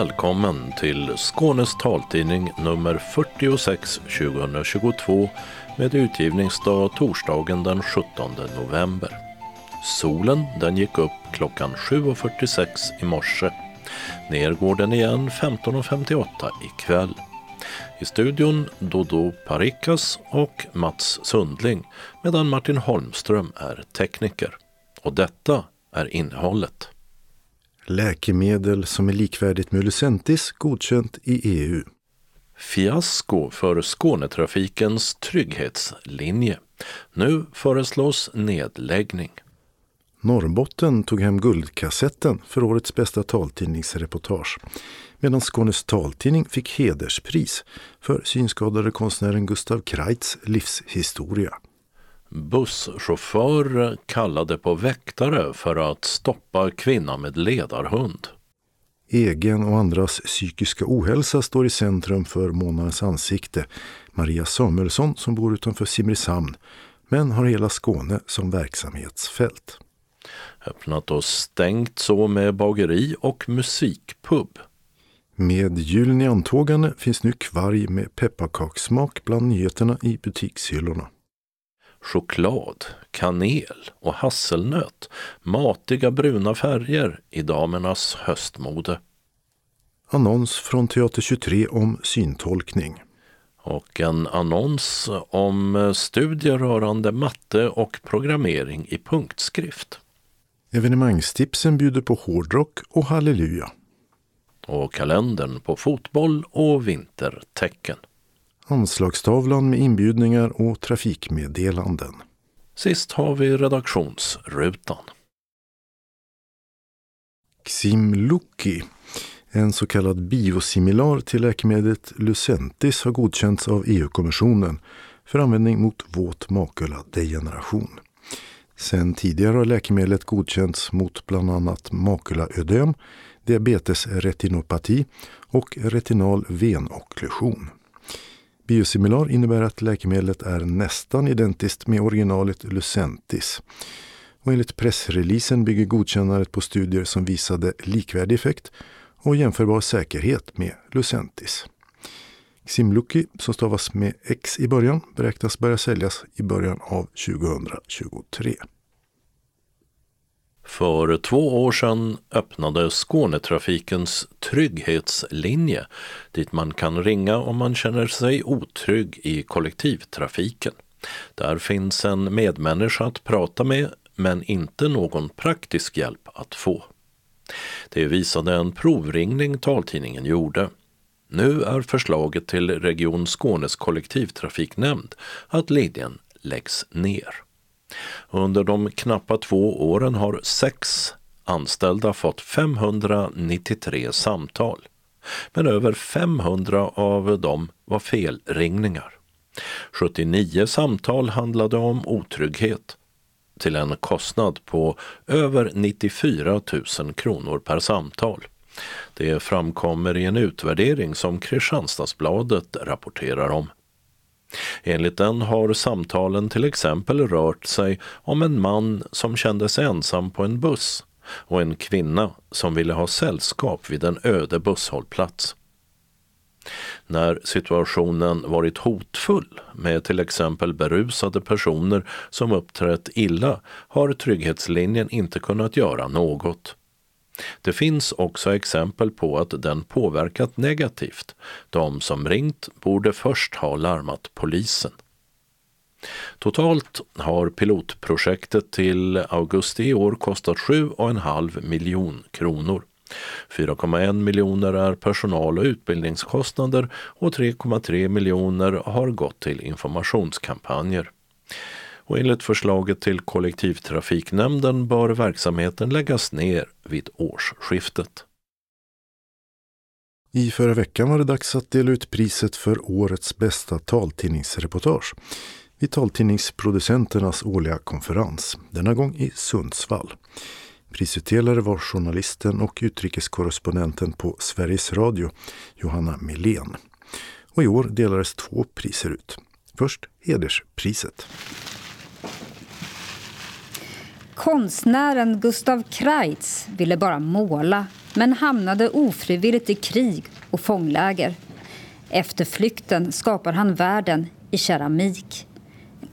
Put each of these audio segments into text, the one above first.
Välkommen till Skånes taltidning nummer 46 2022 med utgivningsdag torsdagen den 17 november. Solen den gick upp klockan 7.46 i morse. Ner går den igen 15.58 ikväll. I studion Dodo Parikas och Mats Sundling medan Martin Holmström är tekniker. Och detta är innehållet. Läkemedel som är likvärdigt med Lucentis godkänt i EU. Fiasko för Skånetrafikens trygghetslinje. Nu föreslås nedläggning. Norrbotten tog hem guldkassetten för årets bästa taltidningsreportage medan Skånes taltidning fick hederspris för synskadade konstnären Gustav Kreitz livshistoria. Busschaufför kallade på väktare för att stoppa kvinna med ledarhund. Egen och andras psykiska ohälsa står i centrum för månadens ansikte. Maria Samuelsson som bor utanför Simrishamn men har hela Skåne som verksamhetsfält. Öppnat och stängt så med bageri och musikpub. Med julen i antågande finns nu kvarg med pepparkakssmak bland nyheterna i butikshyllorna. Choklad, kanel och hasselnöt, matiga bruna färger i damernas höstmode. Annons från Teater 23 om syntolkning. Och en annons om studier rörande matte och programmering i punktskrift. Evenemangstipsen bjuder på hårdrock och halleluja. Och kalendern på fotboll och vintertecken. Anslagstavlan med inbjudningar och trafikmeddelanden. Sist har vi redaktionsrutan. Ximluki, en så kallad biosimilar till läkemedlet Lucentis har godkänts av EU-kommissionen för användning mot våt makuladegeneration. Sen tidigare har läkemedlet godkänts mot bland annat makulaödem, diabetesretinopati och retinal venokklusion. Biosimilar innebär att läkemedlet är nästan identiskt med originalet Lucentis. Och enligt pressreleasen bygger godkännandet på studier som visade likvärdig effekt och jämförbar säkerhet med Lucentis. Ximluki, som stavas med X i början, beräknas börja säljas i början av 2023. För två år sedan öppnade Skånetrafikens trygghetslinje dit man kan ringa om man känner sig otrygg i kollektivtrafiken. Där finns en medmänniska att prata med men inte någon praktisk hjälp att få. Det visade en provringning taltidningen gjorde. Nu är förslaget till Region Skånes kollektivtrafiknämnd att linjen läggs ner. Under de knappa två åren har sex anställda fått 593 samtal. Men över 500 av dem var felringningar. 79 samtal handlade om otrygghet till en kostnad på över 94 000 kronor per samtal. Det framkommer i en utvärdering som Kristianstadsbladet rapporterar om. Enligt den har samtalen till exempel rört sig om en man som kände sig ensam på en buss och en kvinna som ville ha sällskap vid en öde busshållplats. När situationen varit hotfull med till exempel berusade personer som uppträtt illa har Trygghetslinjen inte kunnat göra något. Det finns också exempel på att den påverkat negativt. De som ringt borde först ha larmat polisen. Totalt har pilotprojektet till augusti i år kostat 7,5 miljon kronor. 4,1 miljoner är personal och utbildningskostnader och 3,3 miljoner har gått till informationskampanjer och enligt förslaget till kollektivtrafiknämnden bör verksamheten läggas ner vid årsskiftet. I förra veckan var det dags att dela ut priset för årets bästa taltidningsreportage vid taltidningsproducenternas årliga konferens, denna gång i Sundsvall. Prisutdelare var journalisten och utrikeskorrespondenten på Sveriges Radio, Johanna Milén. Och i år delades två priser ut. Först hederspriset. Konstnären Gustav Kreitz ville bara måla men hamnade ofrivilligt i krig och fångläger. Efter flykten skapar han världen i keramik.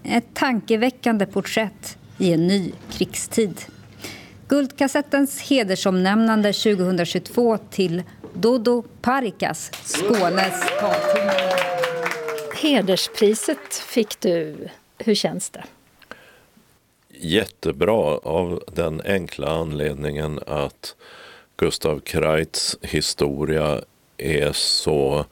Ett tankeväckande porträtt i en ny krigstid. Guldkassettens hedersomnämnande 2022 till Dodo Parikas, Skånes taltidning. Hederspriset fick du. Hur känns det? Jättebra av den enkla anledningen att Gustav Kreitz historia är så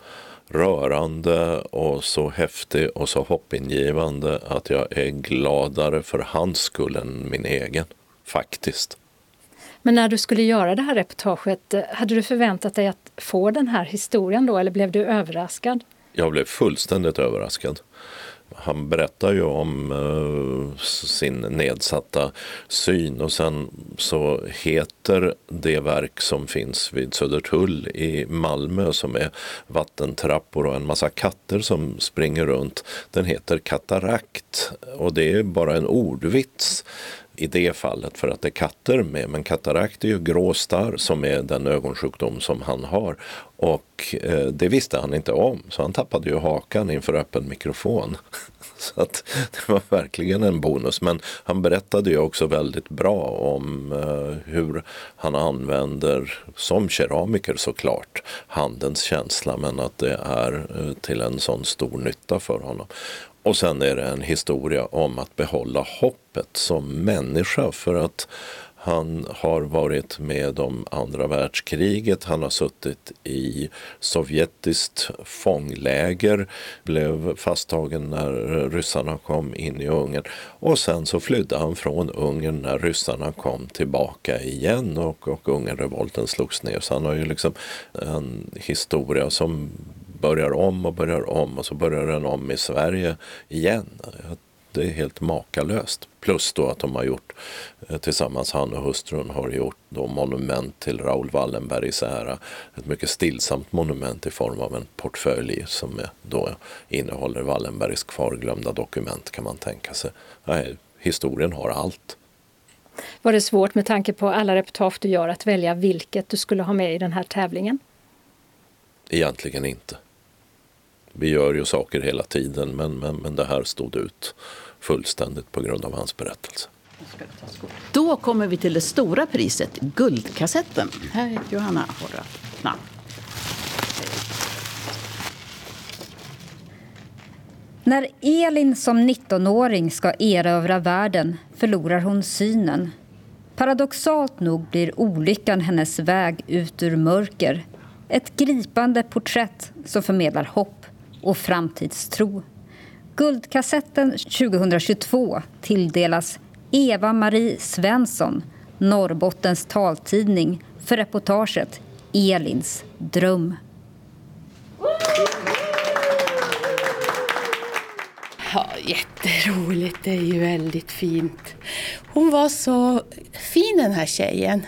rörande och så häftig och så hoppingivande att jag är gladare för hans skull än min egen, faktiskt. Men när du skulle göra det här reportaget, hade du förväntat dig att få den här historien då eller blev du överraskad? Jag blev fullständigt överraskad. Han berättar ju om uh, sin nedsatta syn och sen så heter det verk som finns vid Södertull i Malmö som är vattentrappor och en massa katter som springer runt. Den heter Katarakt och det är bara en ordvits i det fallet för att det är katter med. Men katarakt är ju grå starr som är den ögonsjukdom som han har. Och eh, det visste han inte om så han tappade ju hakan inför öppen mikrofon. så att det var verkligen en bonus. Men han berättade ju också väldigt bra om eh, hur han använder, som keramiker såklart, handens känsla men att det är eh, till en sån stor nytta för honom. Och sen är det en historia om att behålla hoppet som människa för att han har varit med om andra världskriget, han har suttit i sovjetiskt fångläger, blev fasttagen när ryssarna kom in i Ungern och sen så flydde han från Ungern när ryssarna kom tillbaka igen och, och Ungernrevolten slogs ner. Så han har ju liksom en historia som börjar om och börjar om och så börjar den om i Sverige igen. Det är helt makalöst. Plus då att de har gjort eh, tillsammans, han och hustrun har gjort då monument till Raoul Wallenbergs ära. Ett mycket stillsamt monument i form av en portfölj som då innehåller Wallenbergs kvarglömda dokument kan man tänka sig. Nej, historien har allt. Var det svårt med tanke på alla reportage du gör att välja vilket du skulle ha med i den här tävlingen? Egentligen inte vi gör ju saker hela tiden men, men, men det här stod ut fullständigt på grund av hans berättelse. Då kommer vi till det stora priset, Guldkassetten. Här är Johanna namn. När Elin som 19-åring ska erövra världen förlorar hon synen. Paradoxalt nog blir olyckan hennes väg ut ur mörker. Ett gripande porträtt som förmedlar hopp och framtidstro. Guldkassetten 2022 tilldelas Eva-Marie Svensson, Norrbottens taltidning, för reportaget Elins dröm. Ja, jätteroligt. Det är ju väldigt fint. Hon var så fin den här tjejen.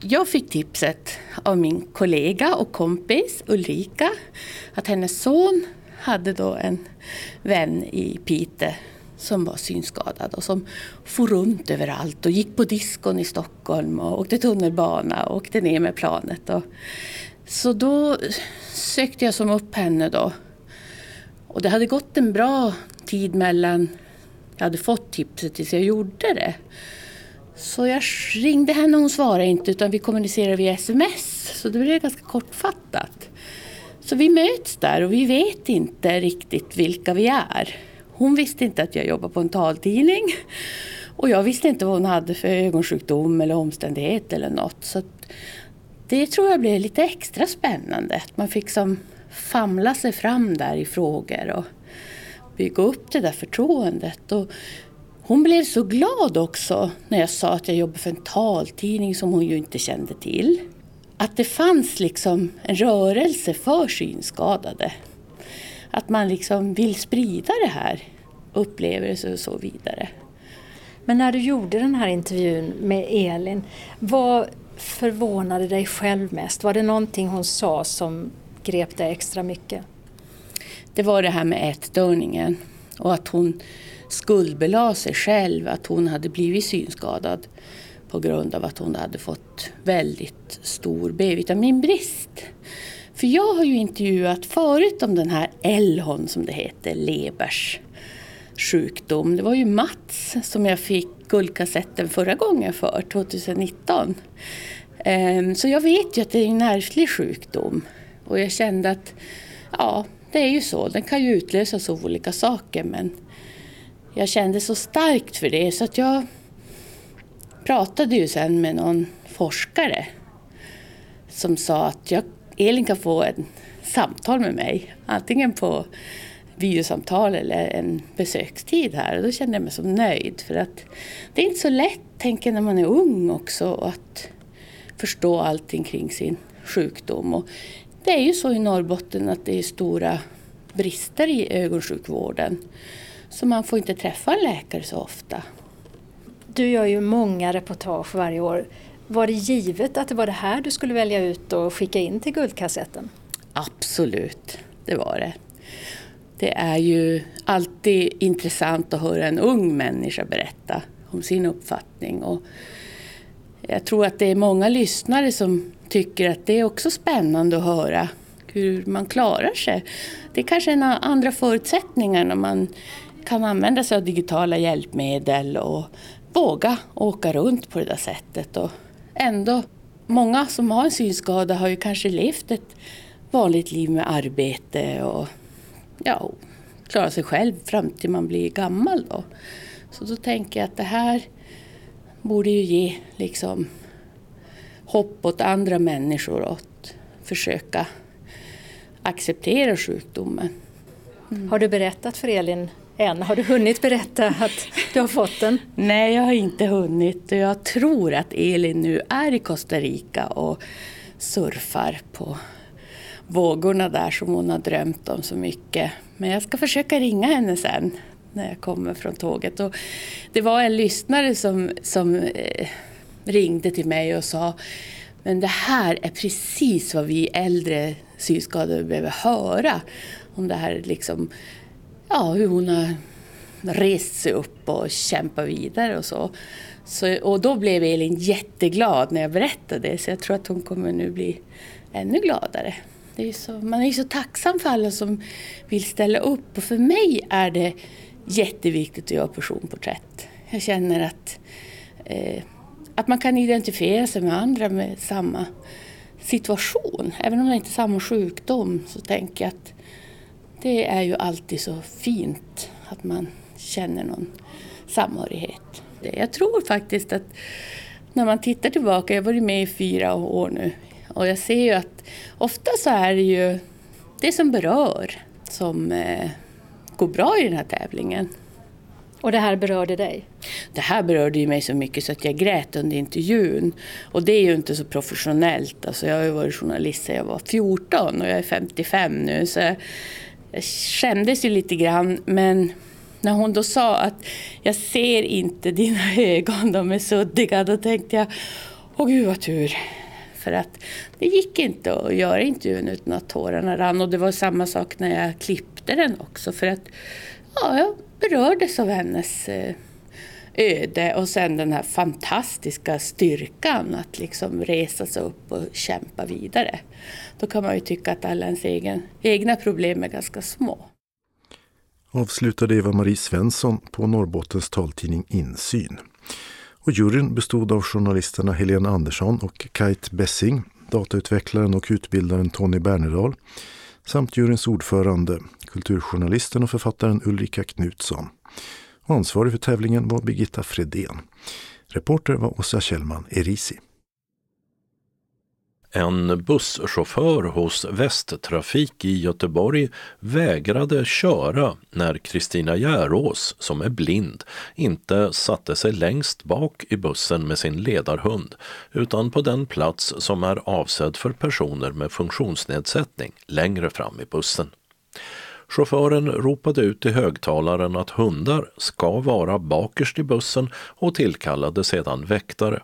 Jag fick tipset av min kollega och kompis Ulrika att hennes son hade då en vän i Pite som var synskadad och som for runt överallt och gick på diskon i Stockholm och åkte tunnelbana och åkte ner med planet. Och så då sökte jag som upp henne då. Och det hade gått en bra tid mellan jag hade fått tipset tills jag gjorde det. Så jag ringde henne och hon svarade inte utan vi kommunicerade via sms. Så det blev ganska kortfattat. Så vi möts där och vi vet inte riktigt vilka vi är. Hon visste inte att jag jobbar på en taltidning. Och jag visste inte vad hon hade för ögonsjukdom eller omständighet eller något. Så det tror jag blev lite extra spännande. Att man fick som famla sig fram där i frågor och bygga upp det där förtroendet. Och hon blev så glad också när jag sa att jag jobbar för en taltidning som hon ju inte kände till att det fanns liksom en rörelse för synskadade. Att man liksom vill sprida det här, upplevelser och så vidare. Men när du gjorde den här intervjun med Elin, vad förvånade dig själv mest? Var det någonting hon sa som grep dig extra mycket? Det var det här med ätstörningen och att hon skuldbelade sig själv att hon hade blivit synskadad på grund av att hon hade fått väldigt stor B-vitaminbrist. För jag har ju intervjuat förut om den här Elhon som det heter, Lebers sjukdom. Det var ju Mats som jag fick guldkassetten förra gången för, 2019. Ehm, så jag vet ju att det är en ärftlig sjukdom. Och jag kände att, ja, det är ju så. Den kan ju utlösas av olika saker men jag kände så starkt för det så att jag pratade ju sen med någon forskare som sa att jag, Elin kan få ett samtal med mig. Antingen på videosamtal eller en besökstid här. Och då kände jag mig så nöjd för att det är inte så lätt, tänker när man är ung också, att förstå allting kring sin sjukdom. Och det är ju så i Norrbotten att det är stora brister i ögonsjukvården. Så man får inte träffa en läkare så ofta. Du gör ju många reportage varje år. Var det givet att det var det här du skulle välja ut och skicka in till Guldkassetten? Absolut, det var det. Det är ju alltid intressant att höra en ung människa berätta om sin uppfattning. Och jag tror att det är många lyssnare som tycker att det är också spännande att höra hur man klarar sig. Det är kanske är andra förutsättningar när man kan använda sig av digitala hjälpmedel och våga åka runt på det där sättet. Och ändå, många som har en synskada har ju kanske levt ett vanligt liv med arbete och ja, klara sig själv fram till man blir gammal. Då. Så då tänker jag att det här borde ju ge liksom hopp åt andra människor att försöka acceptera sjukdomen. Mm. Har du berättat för Elin än? Har du hunnit berätta att du har fått den? Nej, jag har inte hunnit jag tror att Elin nu är i Costa Rica och surfar på vågorna där som hon har drömt om så mycket. Men jag ska försöka ringa henne sen när jag kommer från tåget. Och det var en lyssnare som, som eh, ringde till mig och sa men det här är precis vad vi äldre synskadade behöver höra. Om det här liksom, ja hur hon har rest sig upp och kämpat vidare och så. så. Och då blev Elin jätteglad när jag berättade det så jag tror att hon kommer nu bli ännu gladare. Är så, man är ju så tacksam för alla som vill ställa upp och för mig är det jätteviktigt att göra personporträtt. Jag känner att, eh, att man kan identifiera sig med andra med samma situation. Även om det inte är samma sjukdom så tänker jag att det är ju alltid så fint att man känner någon samhörighet. Jag tror faktiskt att när man tittar tillbaka, jag har varit med i fyra år nu och jag ser ju att ofta så är det ju det som berör som eh, går bra i den här tävlingen. Och det här berörde dig? Det här berörde ju mig så mycket så att jag grät under intervjun. Och det är ju inte så professionellt. Alltså jag har ju varit journalist sedan jag var 14 och jag är 55 nu. Så jag skämdes ju lite grann. Men när hon då sa att jag ser inte dina ögon, de är suddiga. Då tänkte jag, åh gud vad tur. För att det gick inte att göra intervjun utan att tårarna rann. Och det var samma sak när jag klippte den också. För att ja, jag berördes av hennes eh, öde och sen den här fantastiska styrkan att liksom resa sig upp och kämpa vidare. Då kan man ju tycka att alla ens egen, egna problem är ganska små. Avslutade Eva-Marie Svensson på Norrbottens taltidning Insyn. Och juryn bestod av journalisterna Helena Andersson och Kite Bessing, datautvecklaren och utbildaren Tony Bernerdal samt juryns ordförande, kulturjournalisten och författaren Ulrika Knutsson. Ansvarig för tävlingen var Birgitta Fredén. Reporter var Åsa Kjellman Erisi. En busschaufför hos Västtrafik i Göteborg vägrade köra när Kristina Järås, som är blind, inte satte sig längst bak i bussen med sin ledarhund utan på den plats som är avsedd för personer med funktionsnedsättning längre fram i bussen. Chauffören ropade ut i högtalaren att hundar ska vara bakerst i bussen och tillkallade sedan väktare.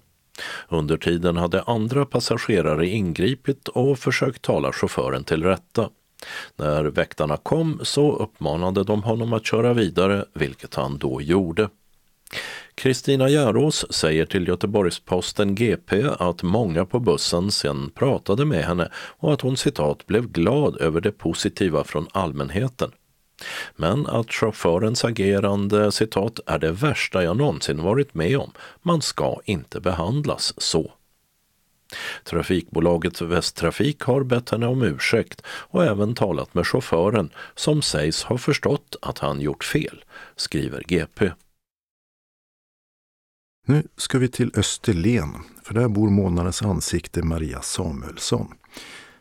Under tiden hade andra passagerare ingripit och försökt tala chauffören till rätta. När väktarna kom så uppmanade de honom att köra vidare, vilket han då gjorde. Kristina Järås säger till Göteborgs-Posten GP att många på bussen sen pratade med henne och att hon citat blev glad över det positiva från allmänheten. Men att chaufförens agerande citat är det värsta jag någonsin varit med om. Man ska inte behandlas så. Trafikbolaget Västtrafik har bett henne om ursäkt och även talat med chauffören som sägs ha förstått att han gjort fel, skriver GP. Nu ska vi till Österlen, för där bor månadens ansikte Maria Samuelsson.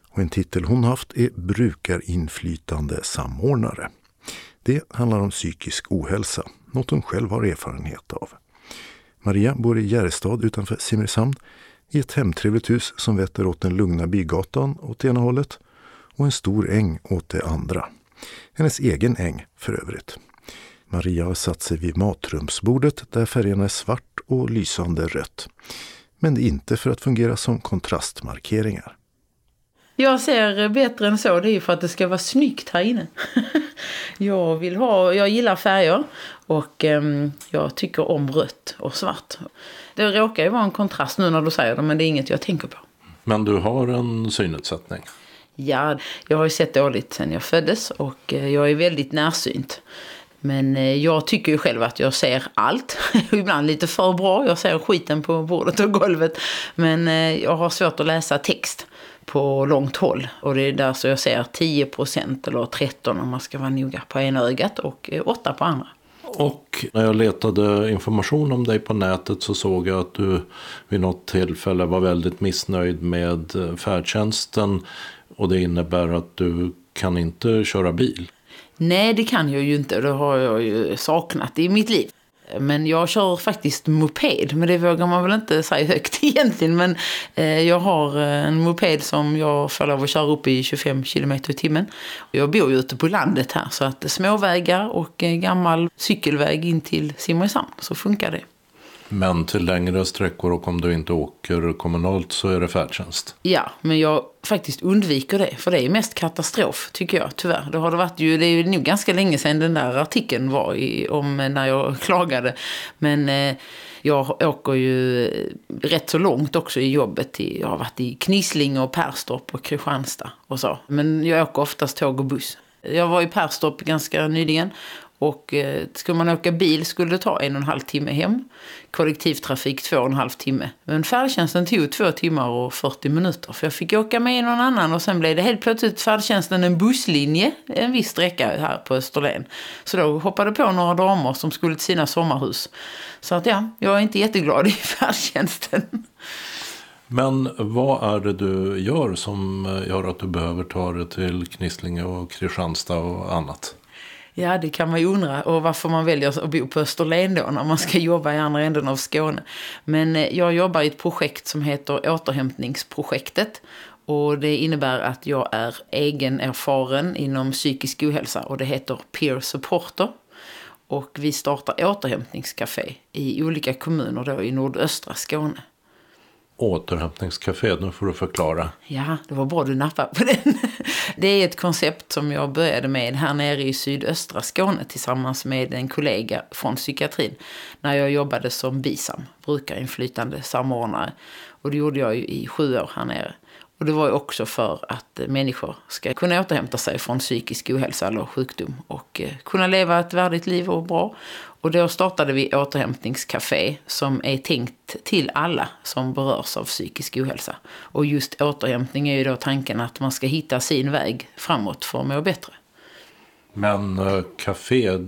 Och en titel hon haft är brukarinflytande samordnare. Det handlar om psykisk ohälsa, något hon själv har erfarenhet av. Maria bor i Järrestad utanför Simrishamn i ett hemtrevligt hus som vetter åt den lugna bygatan åt ena hållet och en stor äng åt det andra. Hennes egen äng för övrigt. Maria har satt sig vid matrumsbordet där färgerna är svart och lysande rött. Men inte för att fungera som kontrastmarkeringar. Jag ser bättre än så, det är för att det ska vara snyggt här inne. jag, vill ha, jag gillar färger och um, jag tycker om rött och svart. Det råkar ju vara en kontrast nu när du säger det, men det är inget jag tänker på. Men du har en synnedsättning? Ja, jag har ju sett dåligt sedan jag föddes och eh, jag är väldigt närsynt. Men eh, jag tycker ju själv att jag ser allt. Ibland lite för bra. Jag ser skiten på bordet och golvet. Men eh, jag har svårt att läsa text på långt håll. Och det är där så jag ser 10 eller 13 om man ska vara noga på ena ögat och eh, 8 på andra. Och när jag letade information om dig på nätet så såg jag att du vid något tillfälle var väldigt missnöjd med färdtjänsten. Och det innebär att du kan inte köra bil. Nej, det kan jag ju inte. Det har jag ju saknat i mitt liv. Men jag kör faktiskt moped, men det vågar man väl inte säga högt egentligen. Men eh, jag har eh, en moped som jag får lov att köra upp i 25 km i timmen. Jag bor ju ute på landet här så att småvägar och eh, gammal cykelväg in till Simrishamn så funkar det. Men till längre sträckor och om du inte åker kommunalt så är det färdtjänst? Ja, men jag faktiskt undviker det. För det är mest katastrof, tycker jag, tyvärr. Det har det varit ju, det är nog ganska länge sedan den där artikeln var i, om eh, när jag klagade. Men eh, jag åker ju eh, rätt så långt också i jobbet. Jag har varit i Knislinge och Perstorp och Kristianstad och så. Men jag åker oftast tåg och buss. Jag var i Perstorp ganska nyligen och eh, skulle man åka bil skulle det ta en och en halv timme hem. Kollektivtrafik två och en halv timme. Men färdtjänsten tog två timmar och 40 minuter. För jag fick åka med någon annan och sen blev det helt plötsligt färdtjänsten en busslinje en viss sträcka här på Österlen. Så då hoppade på några damer som skulle till sina sommarhus. Så att ja, jag är inte jätteglad i färdtjänsten. Men vad är det du gör som gör att du behöver ta dig till Knislinge och Kristianstad och annat? Ja, det kan man ju undra. Och varför man väljer att bo på Österlen då när man ska jobba i andra änden av Skåne. Men eh, jag jobbar i ett projekt som heter Återhämtningsprojektet. Och det innebär att jag är egenerfaren inom psykisk ohälsa och det heter Peer Supporter. Och vi startar återhämtningscafé i olika kommuner då i nordöstra Skåne återhämtningscafé. Nu får du förklara. Ja, det var bra du nappade på den. Det är ett koncept som jag började med här nere i sydöstra Skåne tillsammans med en kollega från psykiatrin. När jag jobbade som BISAM, brukarinflytande samordnare. Och det gjorde jag ju i sju år här nere. Och det var ju också för att eh, människor ska kunna återhämta sig från psykisk ohälsa eller sjukdom och eh, kunna leva ett värdigt liv och bra. Och då startade vi återhämtningscafé som är tänkt till alla som berörs av psykisk ohälsa. Och just återhämtning är ju då tanken att man ska hitta sin väg framåt för att må bättre. Men äh, café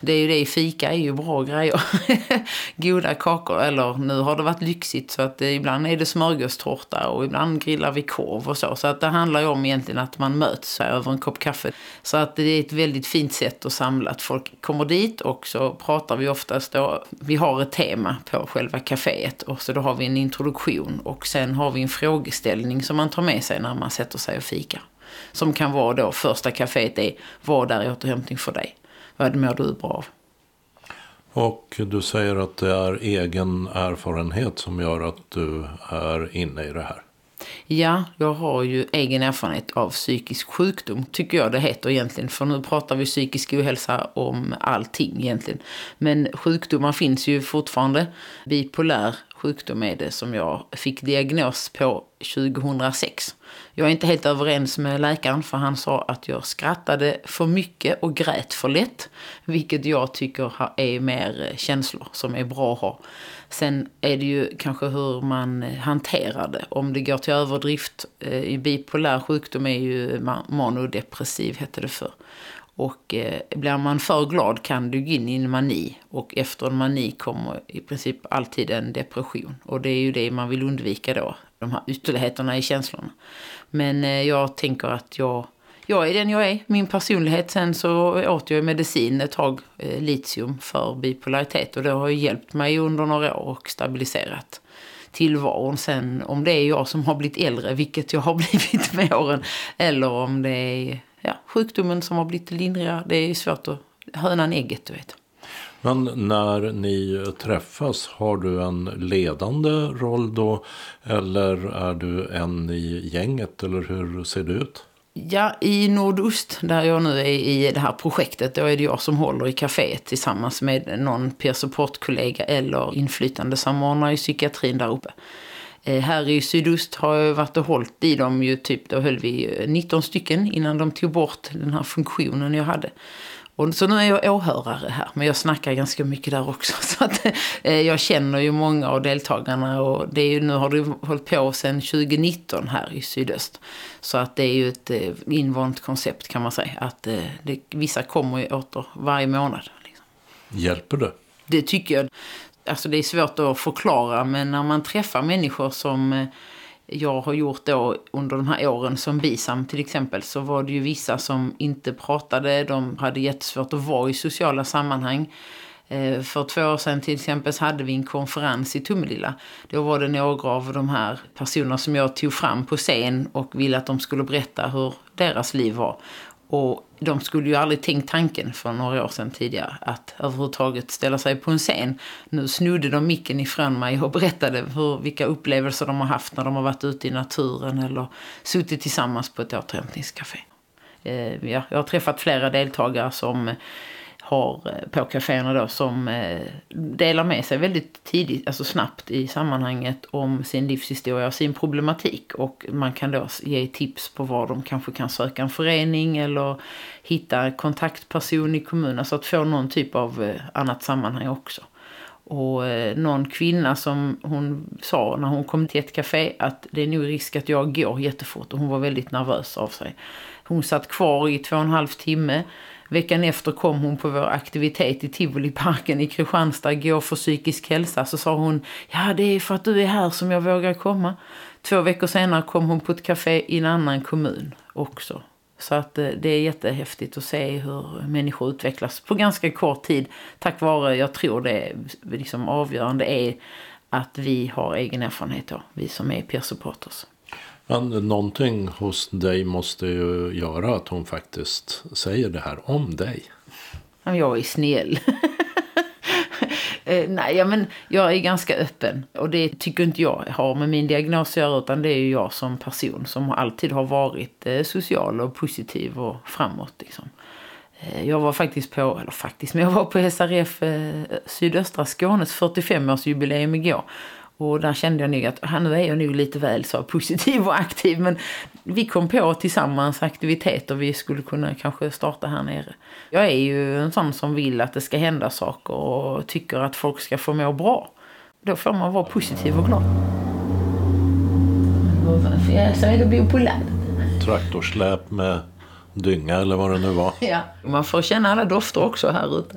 det är ju det, fika är ju bra grejer. Goda kakor, eller nu har det varit lyxigt så att det, ibland är det smörgåstårta och ibland grillar vi korv och så. Så att det handlar ju om egentligen att man möts över en kopp kaffe. Så att det är ett väldigt fint sätt att samla, att folk kommer dit och så pratar vi oftast då, vi har ett tema på själva kaféet och så då har vi en introduktion och sen har vi en frågeställning som man tar med sig när man sätter sig och fikar. Som kan vara då, första kaféet är, vad är återhämtning för dig? Vad mår du bra av? Och du säger att det är egen erfarenhet som gör att du är inne i det här. Ja, jag har ju egen erfarenhet av psykisk sjukdom, tycker jag det heter egentligen. För nu pratar vi psykisk ohälsa om allting egentligen. Men sjukdomar finns ju fortfarande. Bipolär sjukdom är det som jag fick diagnos på 2006. Jag är inte helt överens med läkaren för han sa att jag skrattade för mycket och grät för lätt. Vilket jag tycker är mer eh, känslor som är bra att ha. Sen är det ju kanske hur man eh, hanterar det. Om det går till överdrift. Eh, I bipolär sjukdom är ju manodepressiv, hette det för. Och eh, blir man för glad kan du gå in i en mani. Och efter en mani kommer i princip alltid en depression. Och det är ju det man vill undvika då. De här ytterligheterna i känslorna. Men eh, jag tänker att jag, jag är den jag är. Min personlighet. Sen så åt jag medicin ett tag, eh, litium, för bipolaritet. Och det har ju hjälpt mig under några år och stabiliserat tillvaron. Sen om det är jag som har blivit äldre, vilket jag har blivit med åren. Eller om det är ja, sjukdomen som har blivit lindrigare. Det är svårt att hönan ägget, du vet. Men när ni träffas, har du en ledande roll då? Eller är du en i gänget? Eller hur ser det ut? Ja, i Nordost, där jag nu är i det här projektet, då är det jag som håller i kaféet tillsammans med någon peer support-kollega eller inflytande samordnare i psykiatrin där uppe. Eh, här i sydost har jag varit och hållit i dem ju typ, då höll vi 19 stycken innan de tog bort den här funktionen jag hade. Och så nu är jag åhörare här, men jag snackar ganska mycket där också. Så att, eh, jag känner ju många av deltagarna och det är ju, nu har det hållit på sedan 2019 här i sydöst. Så att det är ju ett eh, invant koncept kan man säga. Att eh, det, vissa kommer ju åter varje månad. Liksom. Hjälper det? Det tycker jag. Alltså det är svårt att förklara, men när man träffar människor som eh, jag har gjort då under de här åren som bisam till exempel så var det ju vissa som inte pratade. De hade jättesvårt att vara i sociala sammanhang. Eh, för två år sedan till exempel så hade vi en konferens i Tummelilla. Då var det några av de här personerna som jag tog fram på scen och ville att de skulle berätta hur deras liv var. Och de skulle ju aldrig tänkt tanken för några år sedan tidigare att överhuvudtaget ställa sig på en scen. Nu snodde de micken ifrån mig och berättade hur, vilka upplevelser de har haft när de har varit ute i naturen eller suttit tillsammans på ett återhämtningscafé. Eh, ja, jag har träffat flera deltagare som har eh, på kaféerna då som eh, delar med sig väldigt tidigt, alltså snabbt i sammanhanget om sin livshistoria och sin problematik. Och man kan då ge tips på var de kanske kan söka en förening eller hitta kontaktperson i kommunen. Så alltså att få någon typ av eh, annat sammanhang också. Och någon kvinna som hon sa när hon kom till ett café att det är nog risk att jag går jättefort och hon var väldigt nervös av sig. Hon satt kvar i två och en halv timme Veckan efter kom hon på vår aktivitet i Tivoliparken i Kristianstad, Gå för psykisk hälsa. Så sa hon, ja det är för att du är här som jag vågar komma. Två veckor senare kom hon på ett café i en annan kommun också. Så att eh, det är jättehäftigt att se hur människor utvecklas på ganska kort tid. Tack vare, jag tror det är liksom avgörande är att vi har egen erfarenhet då, vi som är peer supporters. Men någonting hos dig måste ju göra att hon faktiskt säger det här om dig. Jag är snäll. eh, nej, men jag är ganska öppen. Och det tycker inte jag har med min diagnos att göra. Utan det är ju jag som person som alltid har varit eh, social och positiv och framåt. Liksom. Eh, jag var faktiskt på, eller faktiskt, men jag var på SRF eh, sydöstra Skånes 45-årsjubileum igår. Och där kände jag nog att nu är jag nog lite väl så positiv och aktiv. Men vi kom på tillsammans aktiviteter vi skulle kunna kanske starta här nere. Jag är ju en sån som vill att det ska hända saker och tycker att folk ska få må bra. Då får man vara positiv och glad. Så är det. Traktorsläp med dynga eller vad det nu var. Ja, man får känna alla dofter också här ute.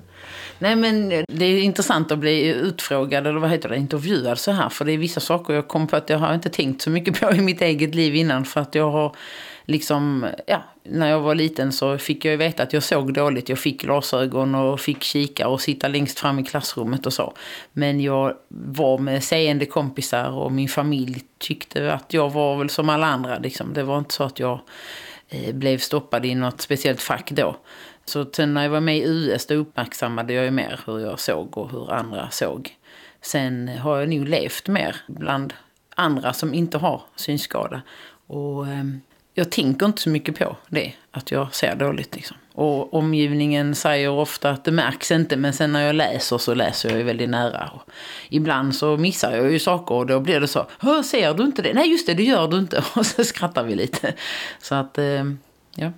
Nej men det är intressant att bli utfrågad eller vad heter det, intervjuad så här. För det är vissa saker jag kom på att jag har inte tänkt så mycket på i mitt eget liv innan. För att jag har liksom, ja, när jag var liten så fick jag ju veta att jag såg dåligt. Jag fick glasögon och fick kika och sitta längst fram i klassrummet och så. Men jag var med seende kompisar och min familj tyckte att jag var väl som alla andra. Liksom. Det var inte så att jag eh, blev stoppad i något speciellt fack då. Så sen när jag var med i US då uppmärksammade jag ju mer hur jag såg och hur andra såg. Sen har jag nog levt mer bland andra som inte har synskada. Och eh, jag tänker inte så mycket på det, att jag ser dåligt. Liksom. Och omgivningen säger ofta att det märks inte, men sen när jag läser så läser jag ju väldigt nära. Och ibland så missar jag ju saker och då blir det så, ser du inte det? Nej just det, det gör du inte. Och så skrattar vi lite. Så att, eh, ja.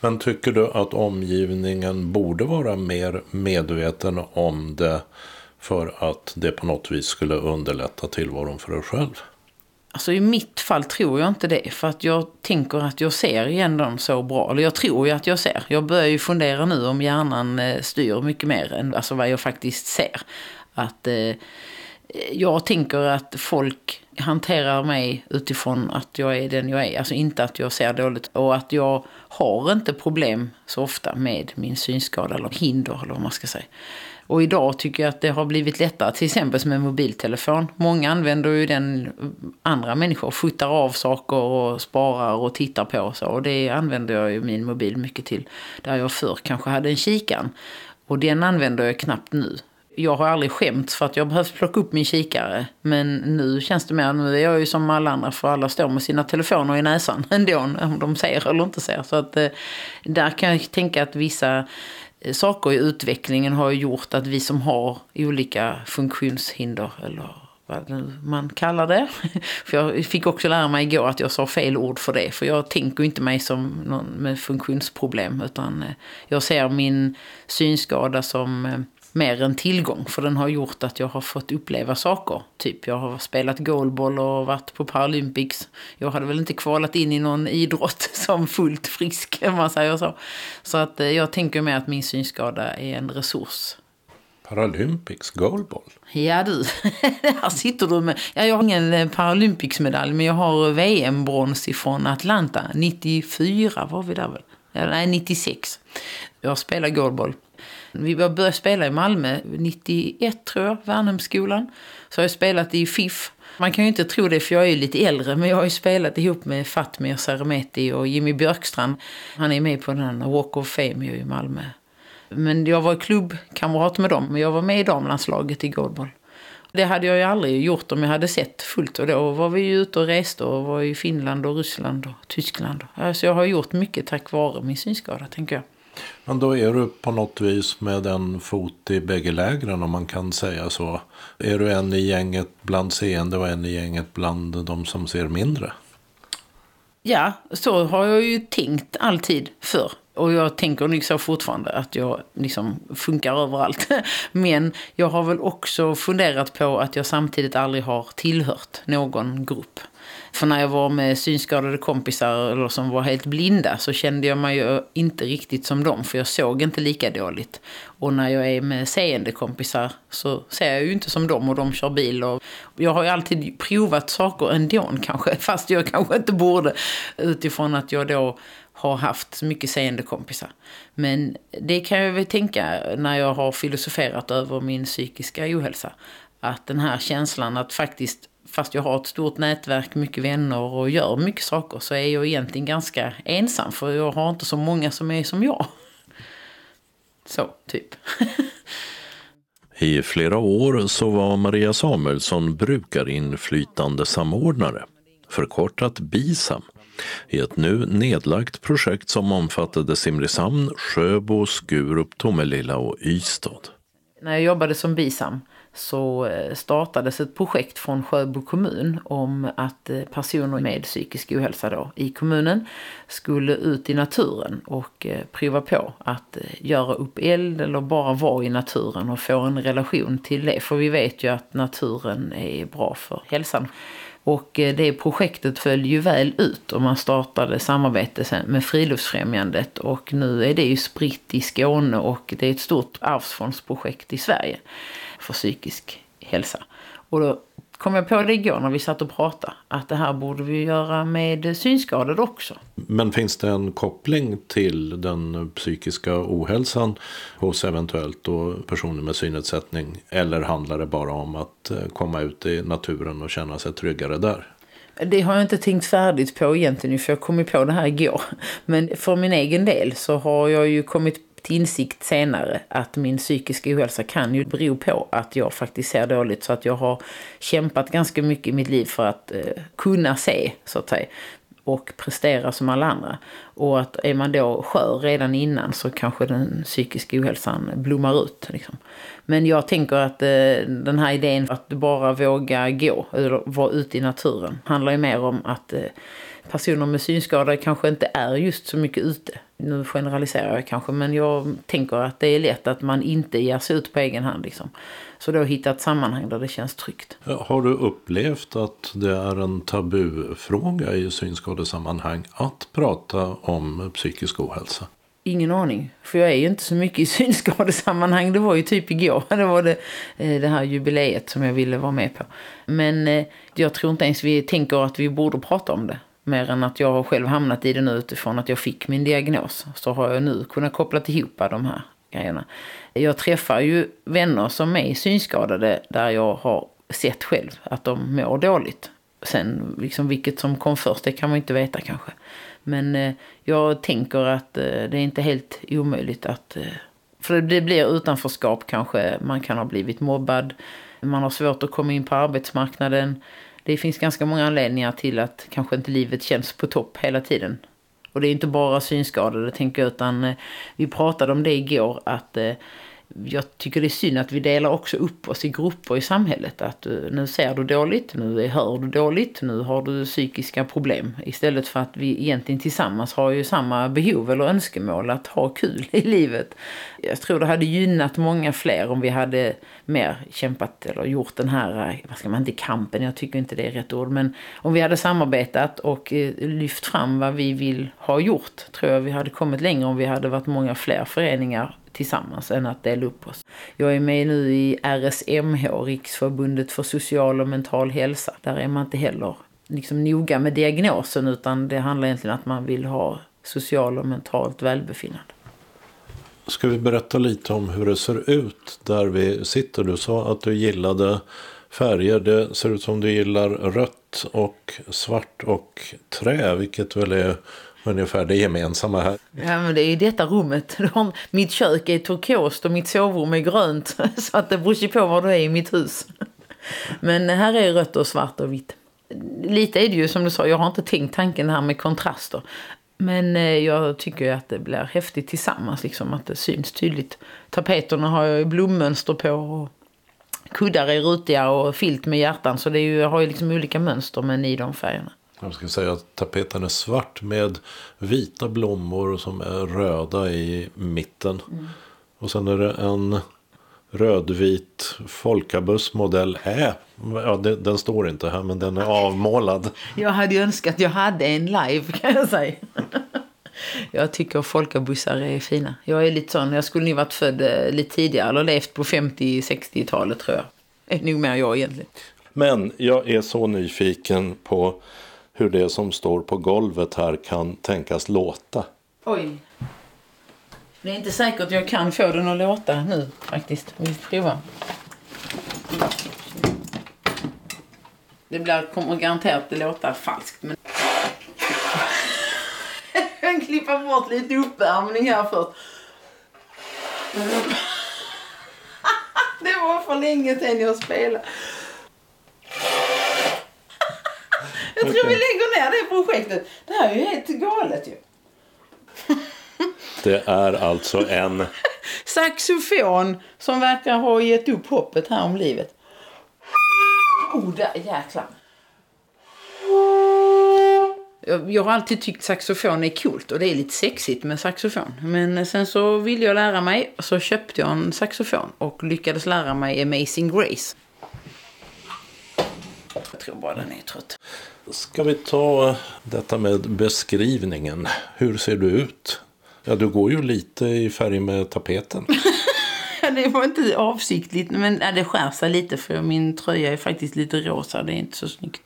Men tycker du att omgivningen borde vara mer medveten om det för att det på något vis skulle underlätta tillvaron för dig själv? Alltså i mitt fall tror jag inte det. För att jag tänker att jag ser igen dem så bra. Eller jag tror ju att jag ser. Jag börjar ju fundera nu om hjärnan eh, styr mycket mer än alltså vad jag faktiskt ser. Att eh, jag tänker att folk hanterar mig utifrån att jag är den jag är. Alltså inte att jag ser dåligt. Och att jag har inte problem så ofta med min synskada eller hinder eller vad man ska säga. Och idag tycker jag att det har blivit lättare, till exempel med mobiltelefon. Många använder ju den, andra människor fotar av saker och sparar och tittar på. Så. Och det använder jag ju min mobil mycket till. Där jag förr kanske hade en kikan. Och den använder jag knappt nu. Jag har aldrig skämts för att jag behövt plocka upp min kikare. Men nu känns det mer, nu är jag ju som alla andra för alla står med sina telefoner i näsan ändå. Om de ser eller inte ser. Så att eh, där kan jag tänka att vissa eh, saker i utvecklingen har gjort att vi som har olika funktionshinder eller vad man kallar det. För jag fick också lära mig igår att jag sa fel ord för det. För jag tänker inte mig som någon med funktionsproblem. Utan eh, jag ser min synskada som mer en tillgång. För den har gjort att jag har fått uppleva saker. Typ jag har spelat goalball och varit på Paralympics. Jag hade väl inte kvalat in i någon idrott som fullt frisk om man säger så. Så att eh, jag tänker mig att min synskada är en resurs. Paralympics goalball? Ja du, här sitter du med. Ja, jag har ingen eh, Paralympics-medalj men jag har VM-brons ifrån Atlanta. 94 var vi där väl? Ja, nej, 96. Jag spelar goalball vi började spela i Malmö 91 tror jag, Värnhemsskolan. Så har jag spelat i FIF. Man kan ju inte tro det för jag är ju lite äldre men jag har ju spelat ihop med Fatmir Seremeti och Jimmy Björkstrand. Han är med på den Walk of Fame i Malmö. Men jag var klubbkamrat med dem, men jag var med i damlandslaget i goalball. Det hade jag ju aldrig gjort om jag hade sett fullt. Och då var vi ju ute och reste och var i Finland och Ryssland och Tyskland. Så jag har gjort mycket tack vare min synskada, tänker jag. Men då är du på något vis med en fot i bägge lägren om man kan säga så. Är du en i gänget bland seende och en i gänget bland de som ser mindre? Ja, så har jag ju tänkt alltid för. Och jag tänker liksom fortfarande att jag liksom funkar överallt. Men jag har väl också funderat på att jag samtidigt aldrig har tillhört någon grupp. För när jag var med synskadade kompisar eller som var helt blinda så kände jag mig ju inte riktigt som dem för jag såg inte lika dåligt. Och när jag är med seende kompisar så ser jag ju inte som dem och de kör bil. Och jag har ju alltid provat saker ändå kanske, fast jag kanske inte borde utifrån att jag då har haft mycket seende kompisar. Men det kan jag väl tänka när jag har filosoferat över min psykiska ohälsa. Att den här känslan att faktiskt fast jag har ett stort nätverk, mycket vänner och gör mycket saker så är jag egentligen ganska ensam för jag har inte så många som är som jag. Så, typ. I flera år så var Maria Samuelsson brukarinflytande samordnare, förkortat BISAM, i ett nu nedlagt projekt som omfattade Simrishamn, Sjöbo, Skurup, Tomelilla och Ystad. När jag jobbade som BISAM så eh, startades ett projekt från Sjöbo kommun om att eh, personer med psykisk ohälsa då, i kommunen skulle ut i naturen och eh, prova på att göra upp eld eller bara vara i naturen och få en relation till det. För vi vet ju att naturen är bra för hälsan. Och eh, det projektet föll ju väl ut och man startade samarbete med Friluftsfrämjandet och nu är det ju spritt i Skåne och det är ett stort arvsfondsprojekt i Sverige för psykisk hälsa. Och då kom jag på det igår när vi satt och pratade att det här borde vi göra med synskadade också. Men finns det en koppling till den psykiska ohälsan hos eventuellt då personer med synnedsättning? Eller handlar det bara om att eh, komma ut i naturen och känna sig tryggare där? Det har jag inte tänkt färdigt på egentligen för jag kom ju på det här igår. Men för min egen del så har jag ju kommit till insikt senare att min psykiska ohälsa kan ju bero på att jag faktiskt ser dåligt. Så att jag har kämpat ganska mycket i mitt liv för att eh, kunna se, så att säga och prestera som alla andra. Och att är man då skör redan innan så kanske den psykiska ohälsan blommar ut. Liksom. Men jag tänker att eh, den här idén att bara våga gå eller vara ute i naturen handlar ju mer om att eh, personer med synskada kanske inte är just så mycket ute. Nu generaliserar jag kanske, men jag tänker att det är lätt att man inte ger sig ut på egen hand. Liksom. Så då hitta ett sammanhang där det känns tryggt. Har du upplevt att det är en tabufråga i synskadesammanhang att prata om psykisk ohälsa? Ingen aning. För jag är ju inte så mycket i synskadesammanhang. Det var ju typ igår. Det var det, eh, det här jubileet som jag ville vara med på. Men eh, jag tror inte ens vi tänker att vi borde prata om det. Mer än att jag har själv hamnat i det nu utifrån att jag fick min diagnos. Så har jag nu kunnat koppla ihop de här grejerna. Jag träffar ju vänner som är synskadade där jag har sett själv att de mår dåligt. Sen liksom vilket som kom först, det kan man inte veta kanske. Men eh, jag tänker att eh, det är inte helt omöjligt att... Eh, för det blir utanförskap kanske, man kan ha blivit mobbad, man har svårt att komma in på arbetsmarknaden. Det finns ganska många anledningar till att kanske inte livet känns på topp hela tiden. Och det är inte bara synskadade tänker jag, utan eh, vi pratade om det igår att eh, jag tycker det är synd att vi delar också upp oss i grupper i samhället. Att eh, nu ser du dåligt, nu hör du dåligt, nu har du psykiska problem. Istället för att vi egentligen tillsammans har ju samma behov eller önskemål att ha kul i livet. Jag tror det hade gynnat många fler om vi hade mer kämpat eller gjort den här, eh, vad ska man inte kampen, jag tycker inte det är rätt ord, men om vi hade samarbetat och eh, lyft fram vad vi vill ha gjort tror jag vi hade kommit längre om vi hade varit många fler föreningar tillsammans än att dela upp oss. Jag är med nu i RSMH, Riksförbundet för social och mental hälsa. Där är man inte heller liksom noga med diagnosen utan det handlar egentligen om att man vill ha social och mentalt välbefinnande. Ska vi berätta lite om hur det ser ut där vi sitter? Du sa att du gillade färger. Det ser ut som du gillar rött och svart och trä, vilket väl är ungefär det gemensamma här. Ja, men det är ju detta rummet. Mitt kök är turkost och mitt sovrum är grönt. Så att det beror på var du är i mitt hus. Men här är rött och svart och vitt. Lite är det ju som du sa, jag har inte tänkt tanken här med kontraster. Men eh, jag tycker att det blir häftigt tillsammans, liksom att det syns tydligt. Tapeterna har jag blommönster på och kuddar är rutiga och filt med hjärtan. Så det är ju, jag har ju liksom olika mönster men i de färgerna. Jag ska säga att tapeten är svart med vita blommor som är röda i mitten. Mm. Och sen är det en rödvit Folkabuss modell Ä. Ja, det, den står inte här men den är avmålad. Jag hade önskat att jag hade en live kan jag säga. Jag tycker folkabussar är fina. Jag är lite sån, jag skulle nog varit född eh, lite tidigare eller levt på 50-60-talet tror jag. Är nog mer jag egentligen. Men jag är så nyfiken på hur det som står på golvet här kan tänkas låta. Oj. Det är inte säkert jag kan få den att låta nu faktiskt. Vi provar. Det blir, kommer garanterat att låta falskt. Men... jag kan klippa bort lite uppvärmning här först. det var för länge sedan jag spelade. Jag tror vi lägger ner det projektet. Det här är ju helt galet ju. Det är alltså en... Saxofon som verkar ha gett upp hoppet här om livet. Oh, där, jäklar. Jag har alltid tyckt saxofon är coolt och det är lite sexigt med saxofon. Men sen så ville jag lära mig så köpte jag en saxofon och lyckades lära mig Amazing Grace. Jag tror bara den är trött. Ska vi ta detta med beskrivningen. Hur ser du ut? Ja, du går ju lite i färg med tapeten. det var inte avsiktligt, men det skär sig lite för min tröja är faktiskt lite rosa. Det är inte så snyggt.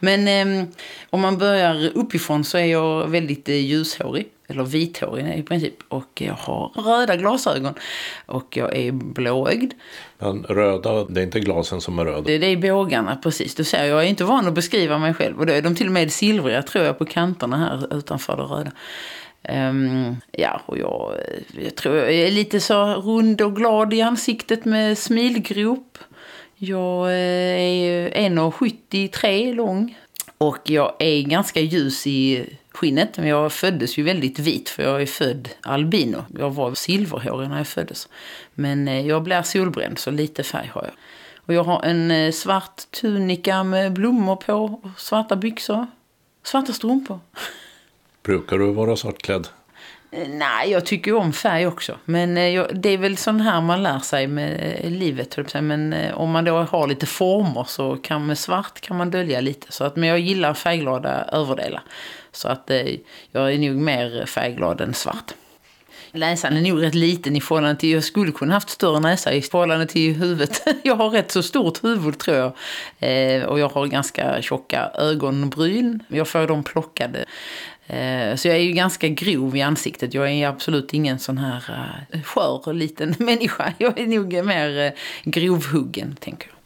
Men eh, om man börjar uppifrån så är jag väldigt eh, ljushårig. Eller vithårig i princip. Och jag har röda glasögon. Och jag är blåögd. Men röda, det är inte glasen som är röda? Det, det är bågarna, precis. Du ser, jag är inte van att beskriva mig själv. Och då är de till och med silvriga tror jag på kanterna här utanför det röda. Um, ja, och jag, jag tror jag är lite så rund och glad i ansiktet med smilgrop. Jag eh, är 1,73 lång. Och jag är ganska ljus i skinnet. Men jag föddes ju väldigt vit för jag är född albino. Jag var silverhårig när jag föddes. Men eh, jag blir solbränd så lite färg har jag. Och jag har en eh, svart tunika med blommor på och svarta byxor. Svarta strumpor. Brukar du vara svartklädd? Eh, nej, jag tycker om färg också. Men det är väl sån här man lär sig med livet. Men om man då har lite former så kan med svart kan man dölja lite. Så att, men jag gillar färgglada överdelar. Så att eh, jag är nog mer färgglad än svart. Näsan är nog rätt liten i förhållande till, jag skulle kunna haft större näsa i förhållande till huvudet. Jag har rätt så stort huvud tror jag. Eh, och jag har ganska tjocka ögonbryn. Jag får dem plockade. Eh, så jag är ju ganska grov i ansiktet. Jag är absolut ingen sån här eh, skör liten människa. Jag är nog mer eh, grovhuggen, tänker jag.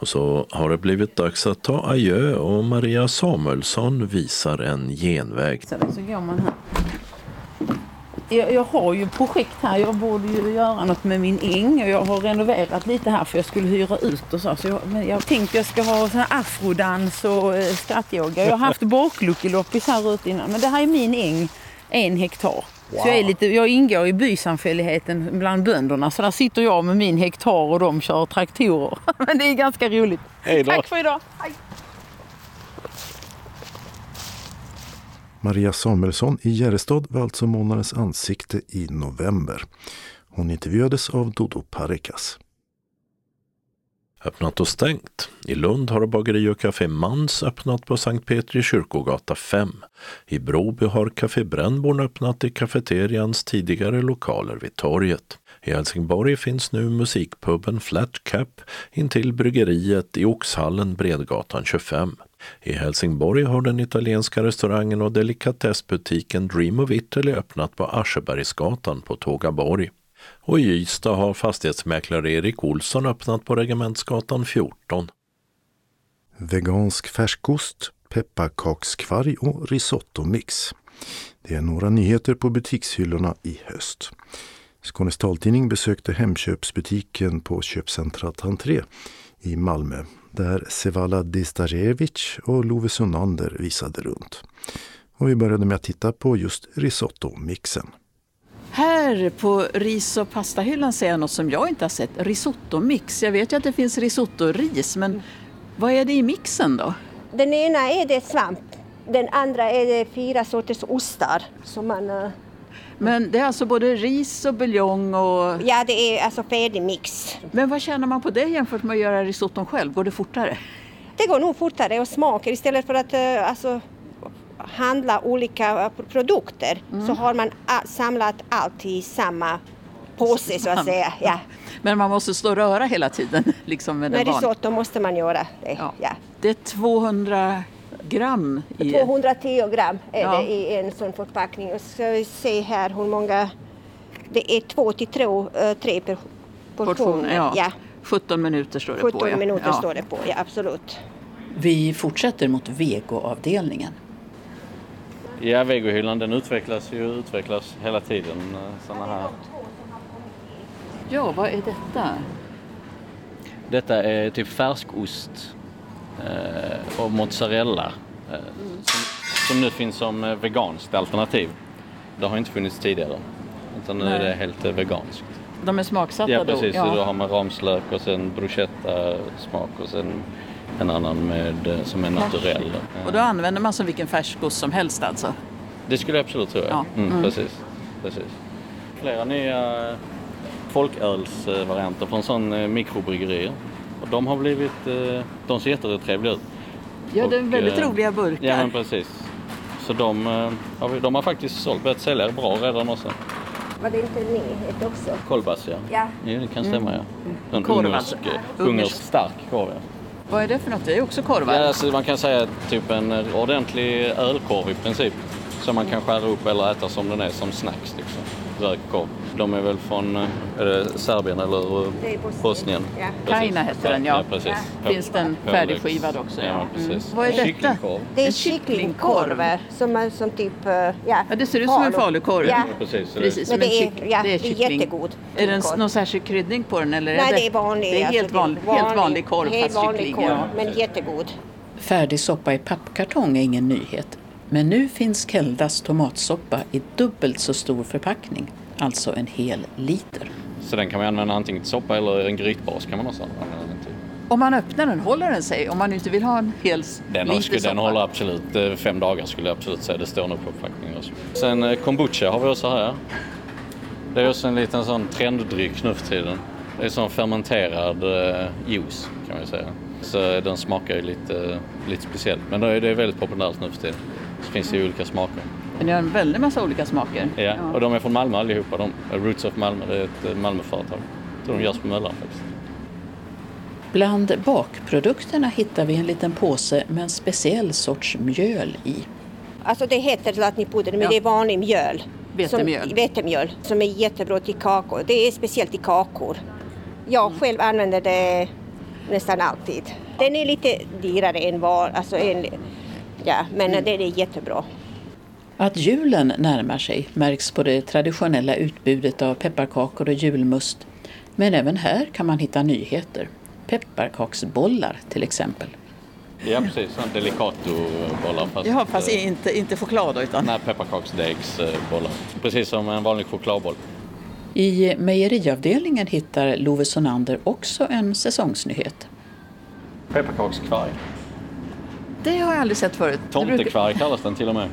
Och så har det blivit dags att ta adjö och Maria Samuelsson visar en genväg. Så, så går man här jag, jag, har ju projekt här. Jag borde ju göra något med min äng och jag har renoverat lite här för jag skulle hyra ut och så. så jag, men jag tänkte jag ska ha sån här afrodans och eh, skrattyoga. Jag har haft bakluckeloppis här ute innan. Men det här är min äng, en hektar. Wow. Så jag, är lite, jag ingår i bysamfälligheten bland bönderna. Så där sitter jag med min hektar och de kör traktorer. Men det är ganska roligt. Hej då. Tack för idag. Hej. Maria Samuelsson i Järrestad var alltså månadens ansikte i november. Hon intervjuades av Dodo Parikas. Öppnat och stängt. I Lund har bageri och café Mans öppnat på Sankt Petri kyrkogata 5. I Broby har Café Brännborn öppnat i kafeterians tidigare lokaler vid torget. I Helsingborg finns nu musikpuben Flat Cap intill bryggeriet i Oxhallen Bredgatan 25. I Helsingborg har den italienska restaurangen och delikatessbutiken Dream of Italy öppnat på Aschebergsgatan på Tågaborg. Och i Ystad har fastighetsmäklare Erik Olsson öppnat på Regementsgatan 14. Vegansk färskost, pepparkakskvarg och risottomix. Det är några nyheter på butikshyllorna i höst. Skånes taltidning besökte Hemköpsbutiken på köpcentrat Entré i Malmö där Sevala Distarevic och Love Sunander visade runt. Och vi började med att titta på just risottomixen. Här på ris och pastahyllan ser jag något som jag inte har sett. Risotto-mix. Jag vet ju att det finns risotto-ris, men vad är det i mixen då? Den ena är det svamp, den andra är det fyra sorters ostar som man eh, men det är alltså både ris och buljong och... Ja, det är alltså färdig mix. Men vad tjänar man på det jämfört med att göra risotton själv? Går det fortare? Det går nog fortare och smakar istället för att uh, alltså, handla olika produkter mm. så har man samlat allt i samma påse så att säga. Ja. Men man måste stå och röra hela tiden? Liksom med med risotto måste man göra det. Ja. ja. Det är 200 gram? I... 210 gram är ja. det i en sån förpackning. Och ska vi se här hur många, det är två till tre, eh, tre per portion. portion ja. ja. 17 minuter står det 17 på. 17 minuter ja. står det på, ja absolut. Vi fortsätter mot vegoavdelningen. Ja, vegohyllan den utvecklas ju utvecklas hela tiden. Eh, såna här. Ja, vad är detta? Detta är typ färskost eh, och mozzarella eh, som, som, nu finns som eh, veganskt alternativ. Det har inte funnits tidigare utan nu Nej. är det helt eh, veganskt. De är smaksatta ja, precis. då? Ja. Då har man ramslök och sen bruschetta smak och sen en annan med, eh, som är naturell. Och då använder man som vilken färskost som helst alltså? Det skulle jag absolut tro, ja. Mm, mm. Precis. precis. Flera nya folkölsvarianter från sån mikrobryggerier och de har blivit, eh, de ser jättetrevliga ut. Ja, det är väldigt och, eh, roliga burkar. Ja, men precis. Så de, eh, de har faktiskt sålt, börjat sälja bra redan också. Var det inte nyhet också? Kolbas, ja. Ja, ja det kan stämma, ja. En ungersk, ungersk stark korv, ja. Vad är det för något? Det är också korvar? Ja, alltså man kan säga typ en ordentlig ölkorv i princip. Som man kan skära upp eller äta som den är som snacks. Liksom. rökt korv. De är väl från eh, är det Serbien eller Det är Bosnien. Bosnien? Ja. Kaina heter den, ja. precis. Finns den färdigskivad också? Ja, precis. Mm. Vad är detta? Kycklingkorv. Det är kycklingkorv. som, är som typ, eh, ja. Ja, det ser ut som en falukorv. Ja, Ja, precis. Det- Precis, men det är, ja, det är det är kyckling. jättegod. Är det någon särskild kryddning på den? Eller Nej, det är vanlig. Det är helt, alltså, vanlig, helt vanlig korv Helt fast vanlig kyckling. korv, Ja. men jättegod. Färdig soppa i pappkartong är ingen nyhet. Men nu finns Keldas tomatsoppa i dubbelt så stor förpackning, alltså en hel liter. Så den kan man använda antingen till soppa eller en grytbas kan man också använda den till. Om man öppnar den, håller den sig? Om man inte vill ha en hel Den, liter skulle, den soppa? håller absolut eh, fem dagar skulle jag absolut säga. Det står nog på förpackningen också. Sen eh, kombucha har vi också här. Det är också en liten sån trenddryck nu för tiden. Det är sån fermenterad eh, juice kan man säga. Så den smakar ju lite, lite speciellt. Men det är, det är väldigt populärt nu för tiden. Så finns det ju olika smaker. Men ni har en väldig massa olika smaker. Ja, och de är från Malmö allihopa. De, Roots of Malmö, det är ett eh, Malmöföretag. Tror de görs på Möllan faktiskt. Bland bakprodukterna hittar vi en liten påse med en speciell sorts mjöl i. Alltså det heter zlatnipuder, men Ja. det är vanlig mjöl. Vetemjöl. Som, vetemjöl. Som är jättebra till kakor. Det är speciellt till kakor. Jag själv använder det nästan alltid. Den är lite dyrare än var, alltså en, ja, men Mm. det är jättebra. Att julen närmar sig märks på det traditionella utbudet av pepparkakor och julmust. Men även här kan man hitta nyheter. Pepparkaksbollar till exempel. Ja, precis. Sån Delicato-bollar. Fast, Jaha, fast eh, inte, inte choklad utan Nej, pepparkaksdegsbollar. Precis som en vanlig chokladboll. I mejeriavdelningen hittar Love Sonander också en säsongsnyhet. Pepparkakskvarg. det har jag aldrig sett förut. Tomtekvarg kallas den till och med.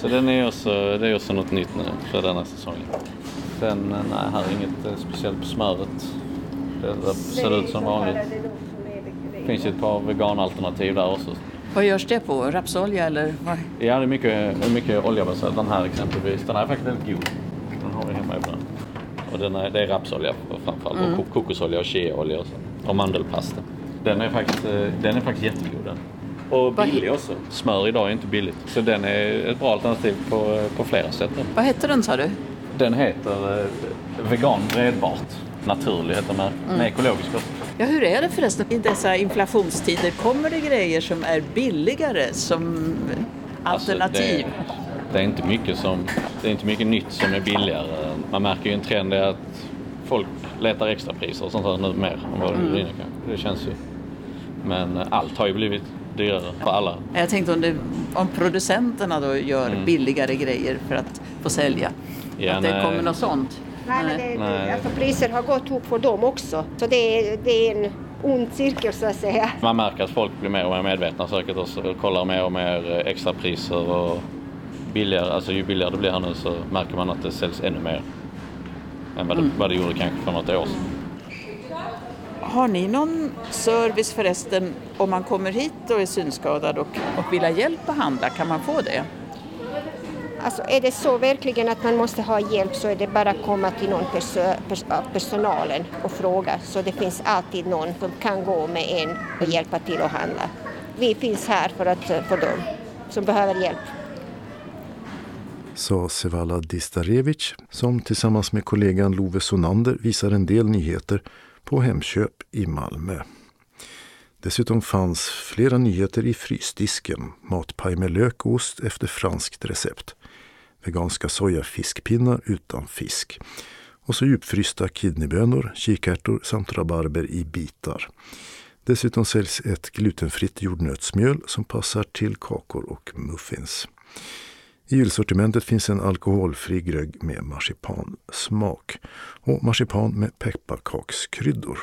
Så den är också, det är också något nytt nu för denna säsongen. Sen, eh, nej, här är inget eh, speciellt på smöret. Det, det ser ut som vanligt. Det finns ju ett par veganalternativ där också. Vad görs det på? Rapsolja eller? Vad? Ja, det är mycket, mycket oljebaserat. Den här exempelvis, den här är faktiskt väldigt god. Den har vi hemma ibland. Och den är, det är rapsolja framförallt. Mm. Och ko- kokosolja och cheaolja och, så. och mandelpasta. Den är faktiskt, eh, den är faktiskt jättegod den. Och Vad- billig också. Smör idag är inte billigt. Så den är ett bra alternativ på, eh, på flera sätt. Vad hette den sa du? Den heter eh, Vegan bredbart. Naturlig heter den. Mm. Med ekologisk kost. Ja, hur är det förresten i dessa inflationstider? Kommer det grejer som är billigare som Alltså, alternativ? det, det, är inte mycket som, det är inte mycket nytt som är billigare. Man märker ju en trend är att folk letar extrapriser och sånt här nu mer än vad de gjorde innan kanske. Det känns ju. Men eh, allt har ju blivit dyrare för alla. Jag tänkte om, det, om producenterna då gör Mm. billigare grejer för att få sälja. Ja, att det nej. kommer något sånt. Nej, men det, Nej. Alltså, priser har gått upp för dem också. Så det är, det är en ond cirkel så att säga. Man märker att folk blir mer och mer medvetna säkert och kollar mer och mer eh, extrapriser och billigare, alltså ju billigare det blir här nu så märker man att det säljs ännu mer än vad det, vad det gjorde kanske för något år sedan. Har ni någon service förresten om man kommer hit och är synskadad och, och vill ha hjälp att handla? Kan man få det? Alltså är det så verkligen att man måste ha hjälp så är det bara att komma till någon perso- pers- av personalen och fråga. Så det finns alltid någon som kan gå med en och hjälpa till att handla. Vi finns här för, att, för dem som behöver hjälp. Sa Sevala Distarevic som tillsammans med kollegan Love Sonander visar en del nyheter på Hemköp i Malmö. Dessutom fanns flera nyheter i frysdisken. Matpaj med lök och ost efter franskt recept. Veganska sojafiskpinnar utan fisk. Och så djupfrysta kidneybönor, kikärtor samt rabarber i bitar. Dessutom säljs ett glutenfritt jordnötsmjöl som passar till kakor och muffins. I julsortimentet finns en alkoholfri grögg med marsipansmak och marsipan med pepparkakskryddor.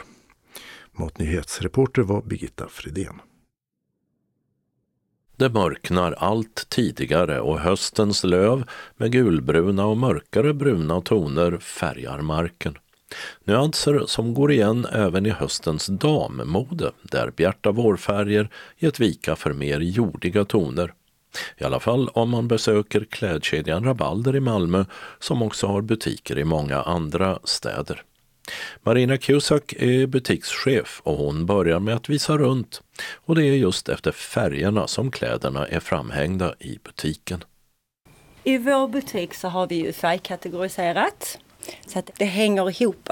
Matnyhetsreporter var Birgitta Fredén. Det mörknar allt tidigare och höstens löv med gulbruna och mörkare bruna toner färgar marken. Nyanser som går igen även i höstens dammode där bjärta vårfärger gett vika för mer jordiga toner. I alla fall om man besöker klädkedjan Rabalder i Malmö som också har butiker i många andra städer. Marina Cusack är butikschef och hon börjar med att visa runt. Och det är just efter färgerna som kläderna är framhängda i butiken. I vår butik så har vi ju färgkategoriserat så att det hänger ihop.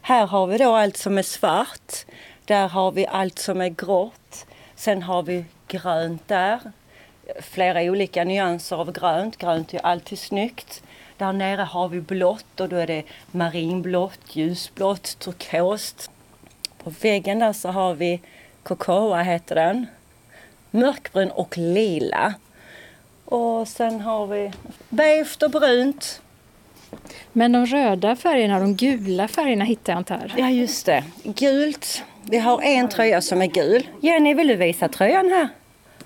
Här har vi då allt som är svart. Där har vi allt som är grått. Sen har vi grönt där. Flera olika nyanser av grönt. Grönt är alltid snyggt. Där nere har vi blått och då är det marinblått, ljusblått, turkost. På väggen där så har vi Cocoa heter den. Mörkbrun och lila. Och sen har vi beige och brunt. Men de röda färgerna, de gula färgerna hittar jag inte här. Ja just det, gult. Vi har en tröja som är gul. Jenny, vill du visa tröjan här?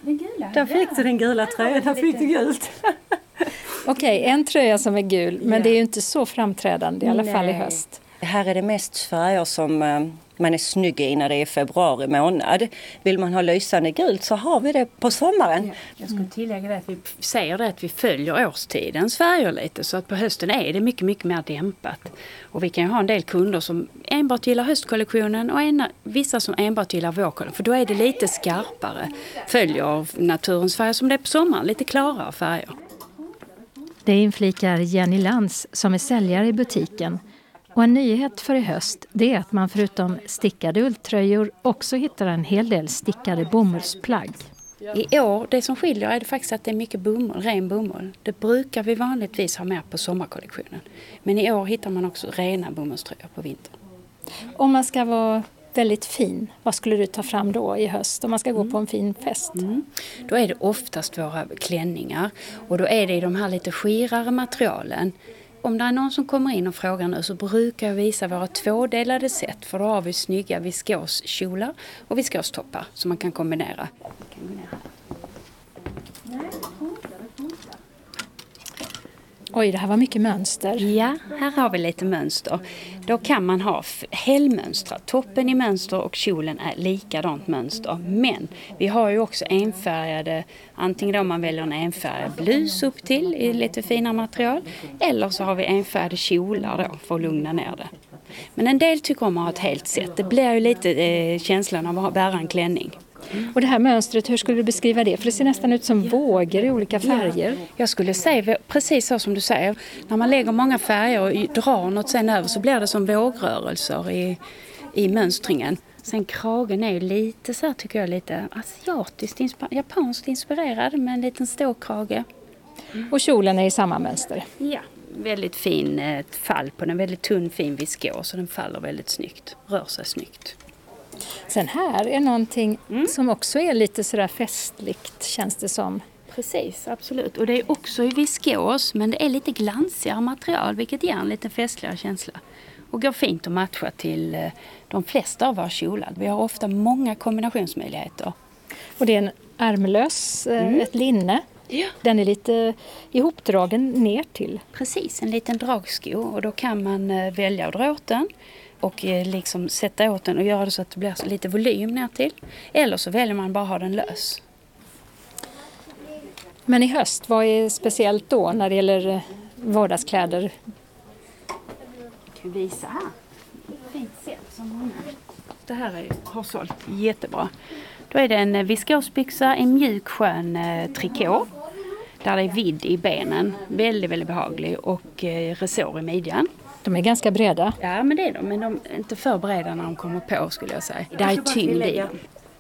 Den gula? Där fick du den gula tröjan, där fick du gult. Okej, okay, en tröja som är gul, men ja. det är ju inte så framträdande i alla Nej. fall i höst. Här är det mest färger som eh, man är snygg i när det är februari månad. Vill man ha lysande gult så har vi det på sommaren. Ja, jag skulle tillägga det att vi säger det att vi följer årstidens färger lite så att på hösten är det mycket, mycket mer dämpat. Och vi kan ju ha en del kunder som enbart gillar höstkollektionen och en, vissa som enbart gillar vårkollektionen. För då är det lite skarpare. Följer naturens färger som det är på sommaren, lite klarare färger. Det inflikar Jenny Lantz som är säljare i butiken och en nyhet för i höst det är att man förutom stickade ulltröjor också hittar en hel del stickade bomullsplagg. I år, det som skiljer är det faktiskt att det är mycket bomull, ren bomull. Det brukar vi vanligtvis ha med på sommarkollektionen. Men i år hittar man också rena bomullströjor på vintern. Om man ska vara väldigt fin, vad skulle du ta fram då i höst om man ska gå på en fin fest? Mm. Då är det oftast våra klänningar och då är det i de här lite skirare materialen om det är någon som kommer in och frågar nu så brukar jag visa våra tvådelade set för då har vi snygga viskoskjolar och viskostoppar som man kan kombinera. Oj, det här var mycket mönster. Ja, här har vi lite mönster. Då kan man ha helmönstrat. Toppen i mönster och kjolen är likadant mönster. Men vi har ju också enfärgade, antingen om man väljer en enfärgad blus upp till i lite finare material. Eller så har vi enfärgade kjolar då för att lugna ner det. Men en del tycker om att ha ett helt set. Det blir ju lite eh, känslan av att bära en klänning. Och det här mönstret, hur skulle du beskriva det? För det ser nästan ut som vågor i olika färger. Jag skulle säga precis så som du säger. När man lägger många färger och drar något sen över så blir det som vågrörelser i, i mönstringen. Sen kragen är ju lite så här, tycker jag, lite asiatiskt, insp japanskt inspirerad med en liten ståkrage. Och kjolen är i samma mönster? Ja, väldigt fin eh, fall på den, väldigt tunn fin viskos så den faller väldigt snyggt, rör sig snyggt. Sen här är någonting mm. som också är lite sådär festligt känns det som. Precis, absolut. Och det är också i viskos men det är lite glansigare material vilket ger en lite festligare känsla. Och går fint att matcha till eh, de flesta av våra kjolar. Vi har ofta många kombinationsmöjligheter. Och det är en ärmlös, eh, mm. ett linne. Ja. Den är lite ihopdragen ner till. Precis, en liten dragsko och då kan man eh, välja att dra åt den och eh, liksom sätta åt den och göra det så att det blir lite volym ner till. Eller så väljer man bara ha den lös. Men i höst, vad är speciellt då när det gäller eh, vardagskläder? Jag kan visa här. Fint set som många. Det här är, har sålt jättebra. Då är det en eh, viskosbyxa, en mjuk skön trikå där det är vidd i benen. Väldigt, väldigt behaglig och resår i midjan. De är ganska breda. Ja, men det är de. Men de är inte för breda när de kommer på skulle jag säga. Det är tyngd i dem.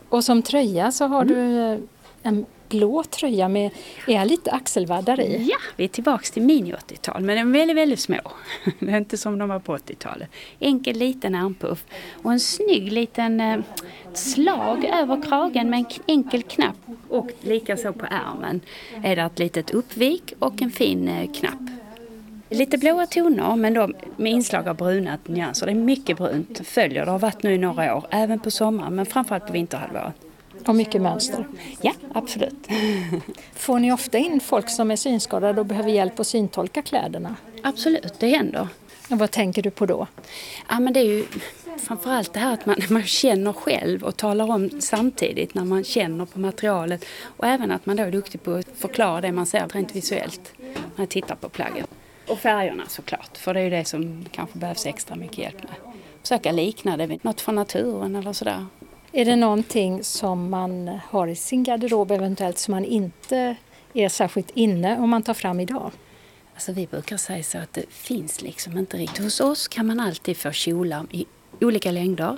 Och som tröja så har mm. du eh, en blå tröja med är lite axelvaddar i. Ja, vi är tillbaks till mini-80-tal men de är väldigt, väldigt små. Det är inte som de var på 80-talet. Enkel liten armpuff och en snygg liten eh, slag över kragen med en enkel knapp och likaså på ärmen är det ett litet uppvik och en fin eh, knapp Lite blåa toner men då med inslag av bruna nyanser. Det är mycket brunt, följer. Det har varit nu i några år, även på sommaren men framförallt på vinterhalvåret. Och mycket mönster? Ja, absolut. Får ni ofta in folk som är synskadade och behöver hjälp att syntolka kläderna? Absolut, det händer. Och vad tänker du på då? Ja, men det är ju framförallt det här att man, man känner själv och talar om samtidigt när man känner på materialet. Och även att man då är duktig på att förklara det man ser rent visuellt när man tittar på plagget. Och färgerna såklart, för det är ju det som kanske behövs extra mycket hjälp med. Försöka likna det vid något från naturen eller sådär. Är det någonting som man har i sin garderob eventuellt som man inte är särskilt inne om man tar fram idag? Alltså vi brukar säga så att det finns liksom inte riktigt. Hos oss kan man alltid få kjolar i olika längder.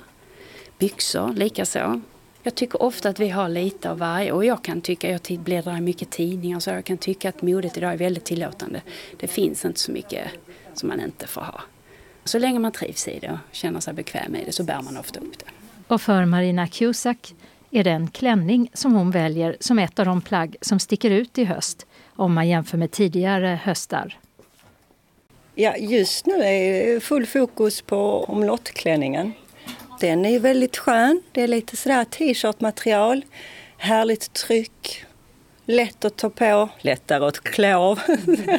Byxor likaså. Jag tycker ofta att vi har lite av varje och jag kan tycka, jag bläddrar i mycket tidningar så jag kan tycka att modet idag är väldigt tillåtande. Det finns inte så mycket som man inte får ha. Så länge man trivs i det och känner sig bekväm i det så bär man ofta upp det. Och för Marina Cusack är det en klänning som hon väljer som ett av de plagg som sticker ut i höst om man jämför med tidigare höstar. Ja, just nu är full fokus på omlottklänningen. Den är väldigt skön. Det är lite sådär t-shirt-material. Härligt tryck. Lätt att ta på, lättare att klä av.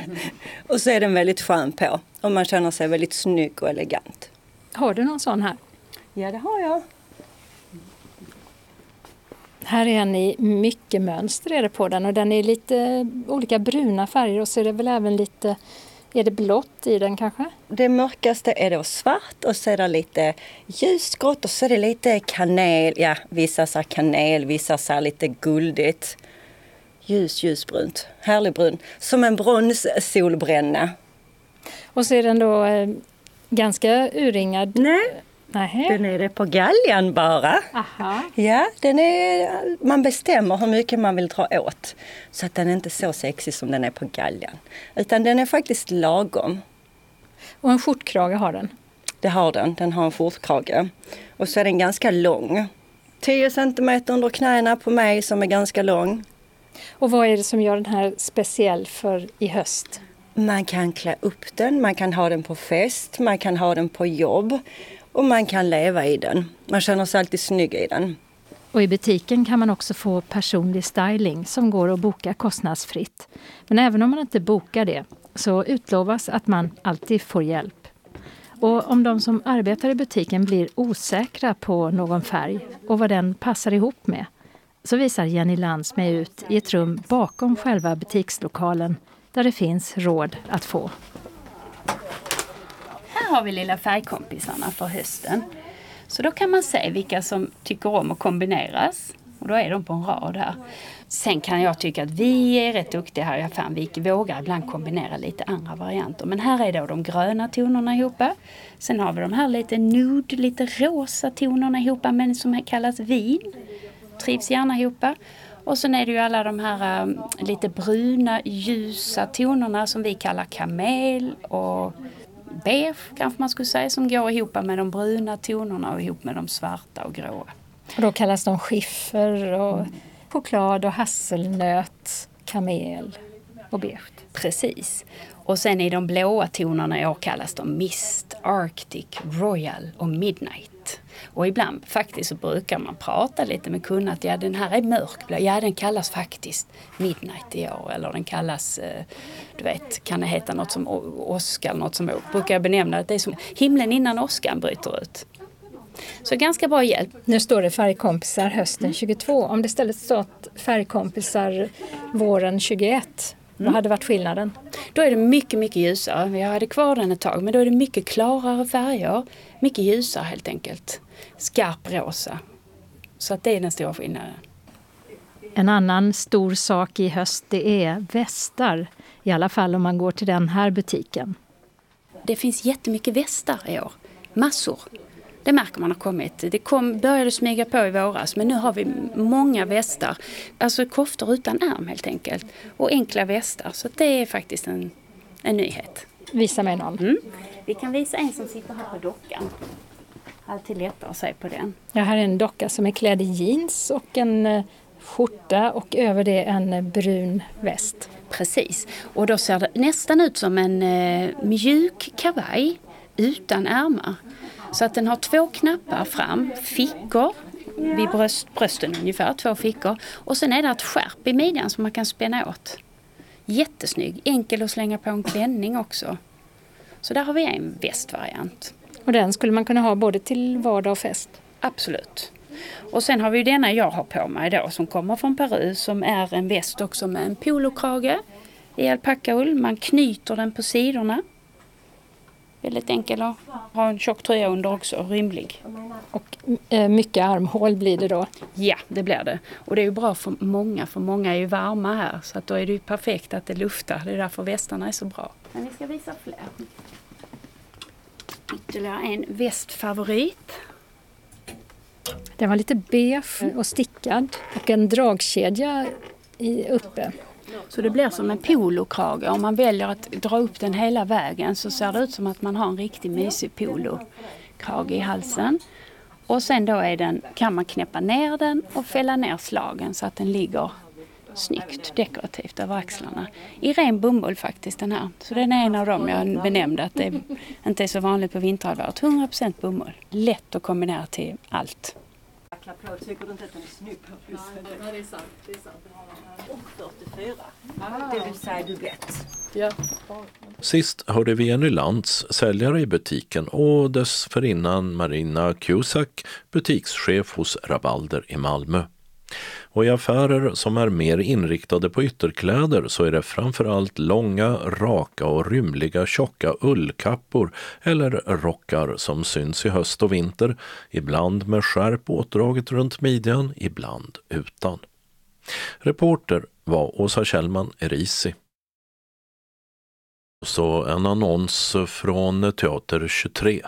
och så är den väldigt skön på och man känner sig väldigt snygg och elegant. Har du någon sån här? Ja, det har jag. Här är en i mycket mönster är det på den och den är lite olika bruna färger och så är det väl även lite är det blått i den kanske? Det mörkaste är då svart och så är det lite ljusgrått och så är det lite kanel. Ja, vissa säger kanel, vissa säger lite guldigt. Ljus, ljusbrunt. Härlig brun. Som en bronssolbränna. Och så är den då eh, ganska urringad? Nej, Nähe. Den är det på galgen bara. Aha. Ja, den är, man bestämmer hur mycket man vill dra åt. Så att den är inte så sexig som den är på galgen. Utan den är faktiskt lagom. Och en skjortkrage har den? Det har den. Den har en skjortkrage. Och så är den ganska lång. 10 centimeter under knäna på mig som är ganska lång. Och vad är det som gör den här speciell för i höst? Man kan klä upp den, man kan ha den på fest, man kan ha den på jobb och man kan leva i den. Man känner sig alltid snygg i den. Och i butiken kan man också få personlig styling som går att boka kostnadsfritt. Men även om man inte bokar det så utlovas att man alltid får hjälp. Och om de som arbetar i butiken blir osäkra på någon färg och vad den passar ihop med så visar Jenny Lantz mig ut i ett rum bakom själva butikslokalen där det finns råd att få. Här har vi lilla färgkompisarna för hösten. Så då kan man se vilka som tycker om att kombineras. Och då är de på en rad här. Sen kan jag tycka att vi är rätt duktiga här i affären. Vi vågar ibland kombinera lite andra varianter. Men här är då de gröna tonerna ihop. Sen har vi de här lite nude, lite rosa tonerna ihop men som kallas vin. Trivs gärna ihop. Och sen är det ju alla de här um, lite bruna, ljusa tonerna som vi kallar kamel och beige kanske man skulle säga som går ihop med de bruna tonerna och ihop med de svarta och gråa. Och då kallas de skiffer och mm. choklad och hasselnöt, kamel och beige. Precis. Och sen i de blåa tonerna i år kallas de Mist, Arctic, Royal och Midnight. Och ibland faktiskt så brukar man prata lite med kunden att ja den här är mörkblå, ja den kallas faktiskt Midnight i år eller den kallas, eh, du vet, kan det heta något som åska eller något som brukar jag benämna det är som himlen innan åskan bryter ut. Så ganska bra hjälp. Nu står det färgkompisar hösten 22. Om det istället stått färgkompisar våren 21, vad hade varit skillnaden? Då är det mycket, mycket ljusare. Jag hade kvar den ett tag, men då är det mycket klarare färger. Mycket ljusare helt enkelt. Skarp rosa. Så att det är den stora skillnaden. En annan stor sak i höst det är västar. I alla fall om man går till den här butiken. Det finns jättemycket västar i år. Massor. Det märker man har kommit. Det kom, började smyga på i våras men nu har vi många västar. Alltså koftor utan ärm helt enkelt. Och enkla västar. Så det är faktiskt en, en nyhet. Visa mig någon. Mm. Vi kan visa en som sitter här på dockan. Alltid lättare att se på den. Ja, här är en docka som är klädd i jeans och en eh, skjorta och över det en eh, brun väst. Precis, och då ser det nästan ut som en eh, mjuk kavaj utan ärmar. Så att den har två knappar fram, fickor vid bröst, brösten ungefär, två fickor. Och sen är det ett skärp i midjan som man kan spänna åt. Jättesnygg, enkel att slänga på en klänning också. Så där har vi en västvariant. Och den skulle man kunna ha både till vardag och fest? Absolut. Och sen har vi denna jag har på mig då som kommer från Peru som är en väst också med en polokrage i alpackaull. Man knyter den på sidorna Väldigt enkel att ha en tjock tröja under också, rymlig. Och eh, mycket armhål blir det då? Ja, det blir det. Och det är ju bra för många, för många är ju varma här. Så att då är det ju perfekt att det luftar. Det är därför västarna är så bra. Men vi ska visa fler. Ytterligare en västfavorit. Den var lite beige och stickad och en dragkedja i, uppe. Så det blir som en polokrage. Om man väljer att dra upp den hela vägen så ser det ut som att man har en riktigt mysig polokrage i halsen. Och sen då är den, kan man knäppa ner den och fälla ner slagen så att den ligger snyggt dekorativt över axlarna. I ren bomull faktiskt den här. Så den är en av dem jag benämnde att det inte är så vanligt på vinterhalvåret. 100% bomull. Lätt att kombinera till allt. Tycker du inte att den är snygg? Nej, det är sant. Det är sant. Och 44. Det vill säga duett. Ja. Sist hörde vi Jenny Lantz, säljare i butiken och dessförinnan Marina Cusack, butikschef hos Rabalder i Malmö. Och i affärer som är mer inriktade på ytterkläder så är det framförallt långa, raka och rymliga tjocka ullkappor eller rockar som syns i höst och vinter, ibland med skärp åtdraget runt midjan, ibland utan. Reporter var Åsa Kjellman Erisi. Så en annons från Teater 23.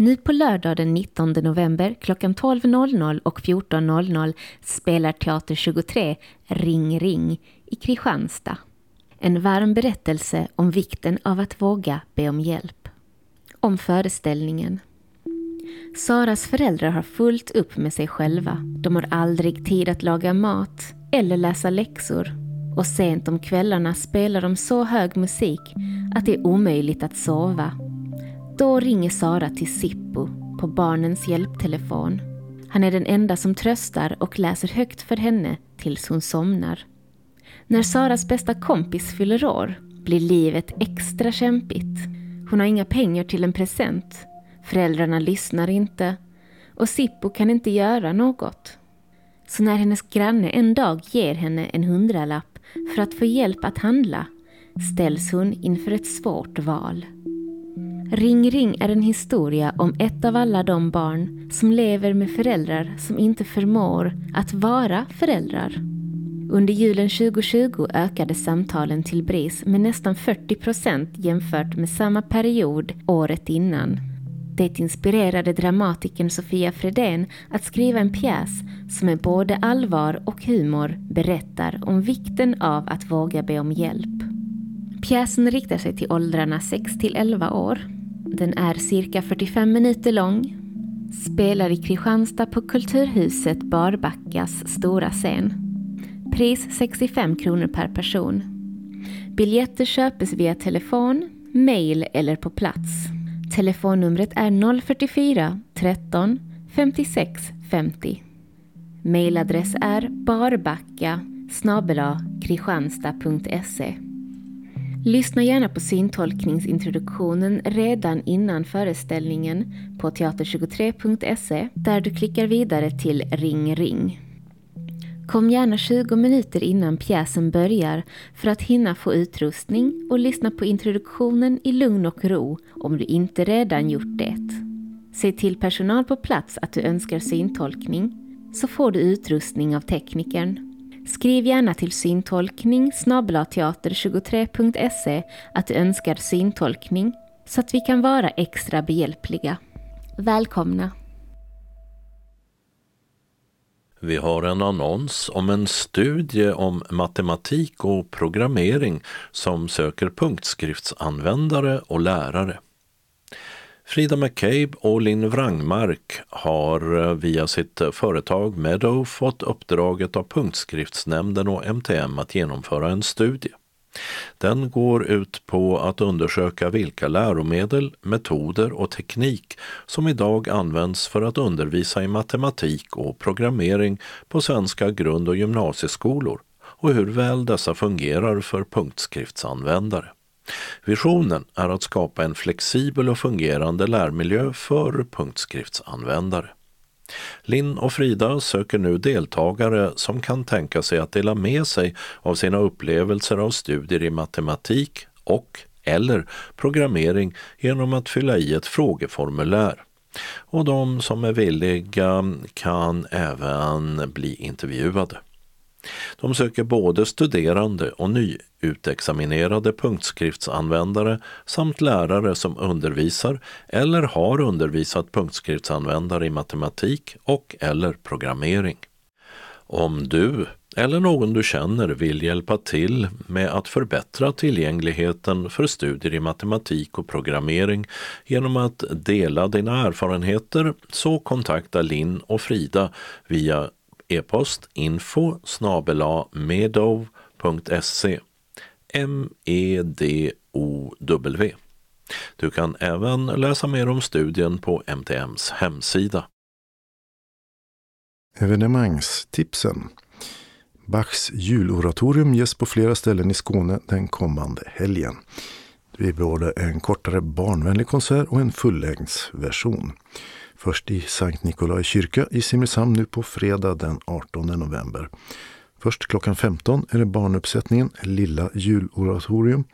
Nu på lördag den 19 november klockan 12.00 och 14.00 spelar Teater 23 Ring ring i Kristianstad. En varm berättelse om vikten av att våga be om hjälp. Om föreställningen. Saras föräldrar har fullt upp med sig själva. De har aldrig tid att laga mat eller läsa läxor. Och sent om kvällarna spelar de så hög musik att det är omöjligt att sova. Då ringer Sara till Sippo på barnens hjälptelefon. Han är den enda som tröstar och läser högt för henne tills hon somnar. När Saras bästa kompis fyller år blir livet extra kämpigt. Hon har inga pengar till en present. Föräldrarna lyssnar inte och Sippo kan inte göra något. Så när hennes granne en dag ger henne en hundralapp för att få hjälp att handla ställs hon inför ett svårt val. Ring Ring är en historia om ett av alla de barn som lever med föräldrar som inte förmår att vara föräldrar. Under julen 2020 ökade samtalen till BRIS med nästan 40 procent jämfört med samma period året innan. Det inspirerade dramatikern Sofia Fredén att skriva en pjäs som med både allvar och humor berättar om vikten av att våga be om hjälp. Pjäsen riktar sig till åldrarna 6 till 11 år den är cirka 45 minuter lång, spelar i Kristianstad på Kulturhuset Barbackas stora scen. Pris 65 kronor per person. Biljetter köpes via telefon, mail eller på plats. Telefonnumret är 044 13 56 50. Mailadress är barbacka kristianstad.se Lyssna gärna på syntolkningsintroduktionen redan innan föreställningen på teater23.se där du klickar vidare till Ring ring. Kom gärna 20 minuter innan pjäsen börjar för att hinna få utrustning och lyssna på introduktionen i lugn och ro om du inte redan gjort det. Säg till personal på plats att du önskar syntolkning så får du utrustning av teknikern. Skriv gärna till syntolkning teater23.se att du önskar syntolkning så att vi kan vara extra behjälpliga. Välkomna! Vi har en annons om en studie om matematik och programmering som söker punktskriftsanvändare och lärare. Frida McCabe och Linn Wrangmark har eh, via sitt eh, företag Meadow fått uppdraget av Punktskriftsnämnden och MTM att genomföra en studie. Den går ut på att undersöka vilka läromedel, metoder och teknik som idag används för att undervisa i matematik och programmering på svenska grund och gymnasieskolor och hur väl dessa fungerar för punktskriftsanvändare. Visionen är att skapa en flexibel och fungerande lärmiljö för punktskriftsanvändare. Linn och Frida söker nu deltagare som kan tänka sig att dela med sig av sina upplevelser av studier i matematik och eller programmering genom att fylla i ett frågeformulär. Och de som är villiga kan även bli intervjuade. De söker både studerande och nyutexaminerade punktskriftsanvändare samt lärare som undervisar eller har undervisat punktskriftsanvändare i matematik och eller programmering. Om du eller någon du känner vill hjälpa till med att förbättra tillgängligheten för studier i matematik och programmering genom att dela dina erfarenheter så kontakta Linn och Frida via e-post info medow.se M-E-D-O-W. Du kan även läsa mer om studien på MTMs hemsida. Evenemangstipsen Bachs juloratorium ges på flera ställen i Skåne den kommande helgen. Det blir både en kortare barnvänlig konsert och en fullängdsversion. Först i Sankt Nikolai kyrka i Simrishamn nu på fredag den 18 november. Först klockan 15 är det barnuppsättningen Lilla juloratorium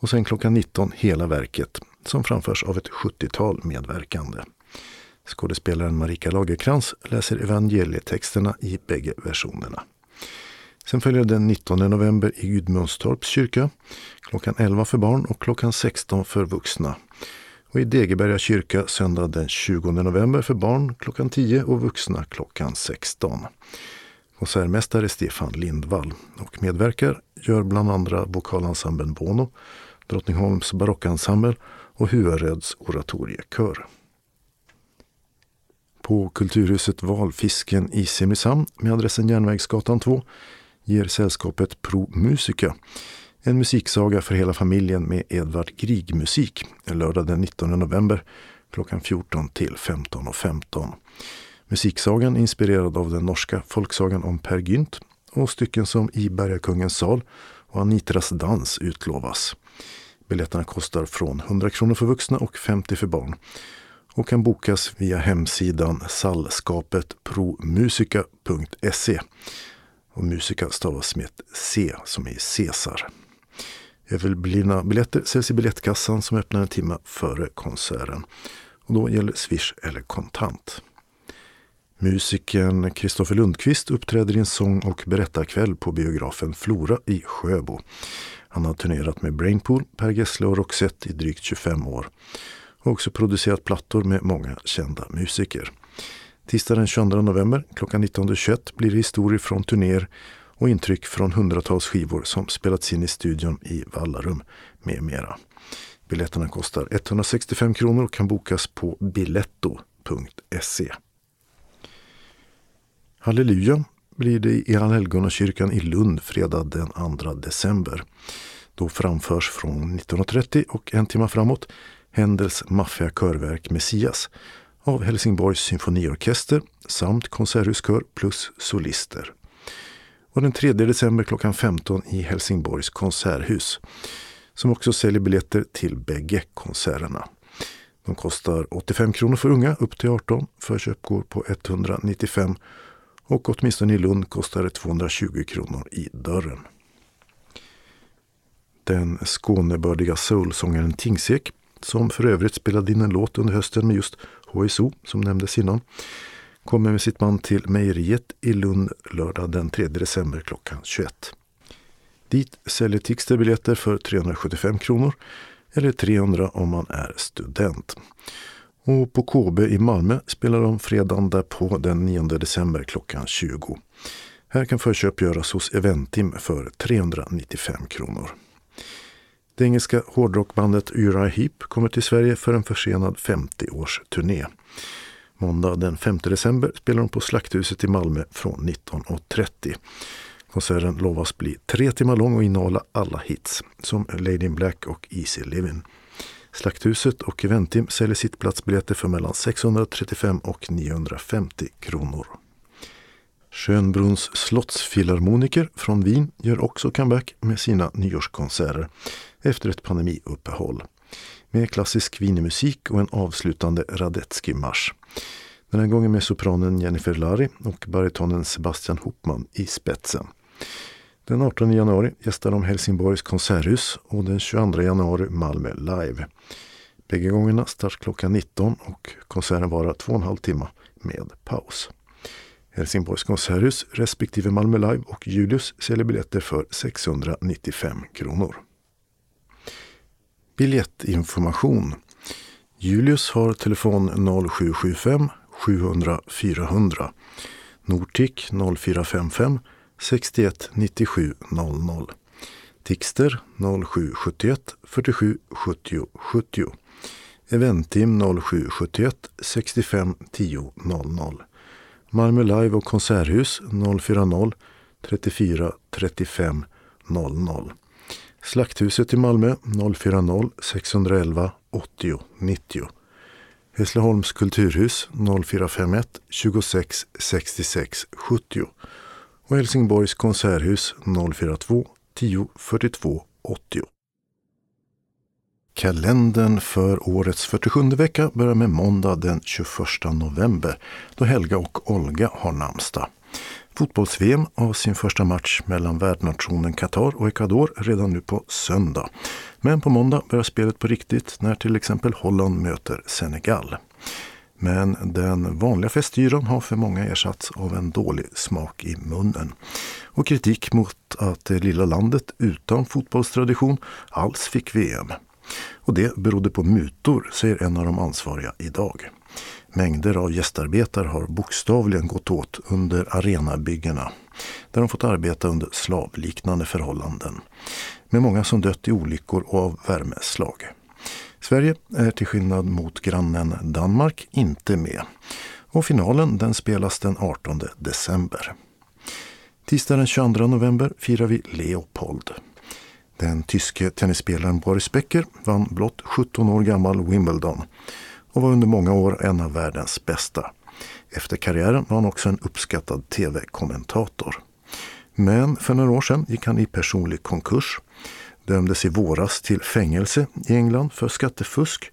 och sen klockan 19 hela verket som framförs av ett 70-tal medverkande. Skådespelaren Marika Lagerkrans läser evangelietexterna i bägge versionerna. Sen följer den 19 november i Gudmundstorps kyrka, klockan 11 för barn och klockan 16 för vuxna. Och i Degeberga kyrka söndag den 20 november för barn klockan 10 och vuxna klockan 16. Konsertmästare Stefan Lindvall och medverkar gör bland andra vokalensemblen Bono, Drottningholms barockensemble och Huaröds oratoriekör. På Kulturhuset Valfisken i Simrishamn med adressen Järnvägsgatan 2 ger sällskapet Pro Musica en musiksaga för hela familjen med Edvard Grieg-musik lördag den 19 november klockan 14 till 15.15. 15. Musiksagan är inspirerad av den norska folksagan om Per Gynt och stycken som I Bergakungens sal och Anitras dans utlovas. Biljetterna kostar från 100 kronor för vuxna och 50 för barn och kan bokas via hemsidan sallskapetpromusica.se. Och musika stavas med ett C som i Caesar. Överblivna biljetter säljs i biljettkassan som öppnar en timme före konserten. Och då gäller swish eller kontant. Musikern Kristoffer Lundqvist uppträder i en sång och berättarkväll på biografen Flora i Sjöbo. Han har turnerat med Brainpool, Per Gessle och Roxette i drygt 25 år. Och också producerat plattor med många kända musiker. Tisdag den 22 november klockan 19.21 blir det historier från turnéer och intryck från hundratals skivor som spelats in i studion i Vallarum med mera. Biljetterna kostar 165 kronor och kan bokas på biletto.se. Halleluja blir det i Allhelgonakyrkan i Lund fredag den 2 december. Då framförs från 19.30 och en timme framåt Händels maffiga körverk Messias av Helsingborgs symfoniorkester samt konserthuskör plus solister. Och den 3 december klockan 15 i Helsingborgs konserthus som också säljer biljetter till bägge konserterna. De kostar 85 kronor för unga upp till 18. Förköp går på 195 och åtminstone i Lund kostar det 220 kronor i dörren. Den Skånebördiga soulsångaren Tingsek, som för övrigt spelade in en låt under hösten med just HSO som nämndes innan, kommer med sitt man till mejeriet i Lund lördag den 3 december klockan 21. Dit säljer Tixter biljetter för 375 kronor eller 300 om man är student. Och på KB i Malmö spelar de fredagen därpå den 9 december klockan 20. Här kan förköp göras hos Eventim för 395 kronor. Det engelska hårdrockbandet Uriah Heep kommer till Sverige för en försenad 50-årsturné. Måndag den 5 december spelar de på Slakthuset i Malmö från 19.30. Konserten lovas bli tre timmar lång och innehålla alla hits som Lady in Black och Easy Living. Slakthuset och Eventim säljer sittplatsbiljetter för mellan 635 och 950 kronor. Schönbrunns slottsfilharmoniker från Wien gör också comeback med sina nyårskonserter efter ett pandemiuppehåll. Med klassisk wienermusik och en avslutande Radetzky-marsch. Den här gången med sopranen Jennifer Larry och baritonen Sebastian Hopman i spetsen. Den 18 januari gästar de Helsingborgs konserthus och den 22 januari Malmö Live. Bägge gångerna start klockan 19 och konserten varar två och en halv timme med paus. Helsingborgs konserthus respektive Malmö Live och Julius säljer biljetter för 695 kronor. Biljettinformation. Julius har telefon 0775 700 400 Nortic 0455 61 97 00 Tixter 0771 47 70 70 Eventim 0771 65 10 00 Malmö Live och Konserthus 040 34 35 00 Slakthuset i Malmö 040 611 80 90 Hässleholms kulturhus 0451 26 66 70 och Helsingborgs konserthus 042 10 42 80. Kalendern för årets 47 vecka börjar med måndag den 21 november då Helga och Olga har namnsdag. Fotbolls-VM har sin första match mellan värdnationen Qatar och Ecuador redan nu på söndag. Men på måndag börjar spelet på riktigt när till exempel Holland möter Senegal. Men den vanliga festyran har för många ersatts av en dålig smak i munnen. Och kritik mot att det lilla landet utan fotbollstradition alls fick VM. Och det berodde på mutor, säger en av de ansvariga idag. Mängder av gästarbetare har bokstavligen gått åt under arenabyggena där de fått arbeta under slavliknande förhållanden med många som dött i olyckor och av värmeslag. Sverige är till skillnad mot grannen Danmark inte med. Och finalen den spelas den 18 december. Tisdag den 22 november firar vi Leopold. Den tyske tennisspelaren Boris Becker vann blott 17 år gammal Wimbledon och var under många år en av världens bästa. Efter karriären var han också en uppskattad tv-kommentator. Men för några år sedan gick han i personlig konkurs dömdes i våras till fängelse i England för skattefusk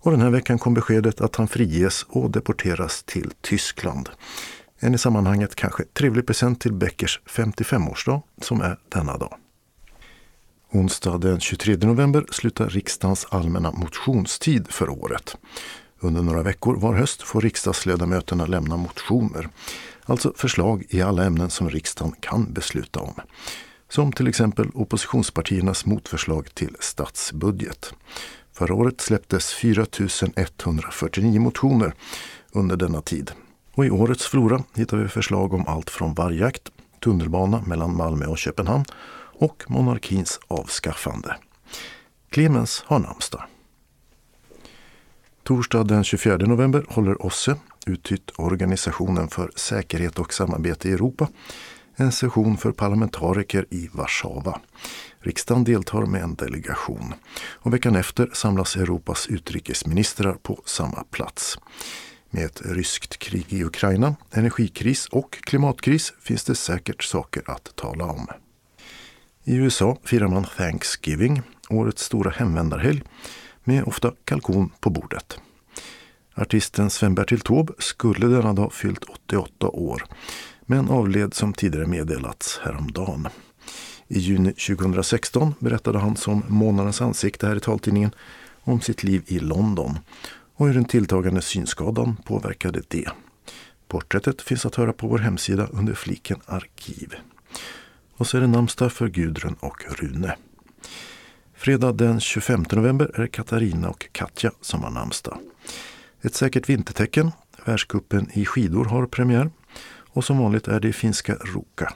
och den här veckan kom beskedet att han friges och deporteras till Tyskland. En i sammanhanget kanske trevlig present till Beckers 55-årsdag som är denna dag. Onsdag den 23 november slutar riksdagens allmänna motionstid för året. Under några veckor var höst får riksdagsledamöterna lämna motioner. Alltså förslag i alla ämnen som riksdagen kan besluta om. Som till exempel oppositionspartiernas motförslag till statsbudget. Förra året släpptes 4 149 motioner under denna tid. Och i årets flora hittar vi förslag om allt från vargjakt, tunnelbana mellan Malmö och Köpenhamn och monarkins avskaffande. Clemens har namnsdag. Torsdag den 24 november håller OSSE, uttytt Organisationen för säkerhet och samarbete i Europa, en session för parlamentariker i Warszawa. Riksdagen deltar med en delegation. Och veckan efter samlas Europas utrikesministrar på samma plats. Med ett ryskt krig i Ukraina, energikris och klimatkris finns det säkert saker att tala om. I USA firar man Thanksgiving, årets stora hemvändarhelg, med ofta kalkon på bordet. Artisten Sven-Bertil Taube skulle denna dag fyllt 88 år men avled som tidigare meddelats häromdagen. I juni 2016 berättade han som månadens ansikte här i taltidningen om sitt liv i London och hur den tilltagande synskadan påverkade det. Porträttet finns att höra på vår hemsida under fliken Arkiv. Och så är det namnsdag för Gudrun och Rune. Fredag den 25 november är det Katarina och Katja som har namnsdag. Ett säkert vintertecken. Världskuppen i skidor har premiär. Och som vanligt är det finska Ruka.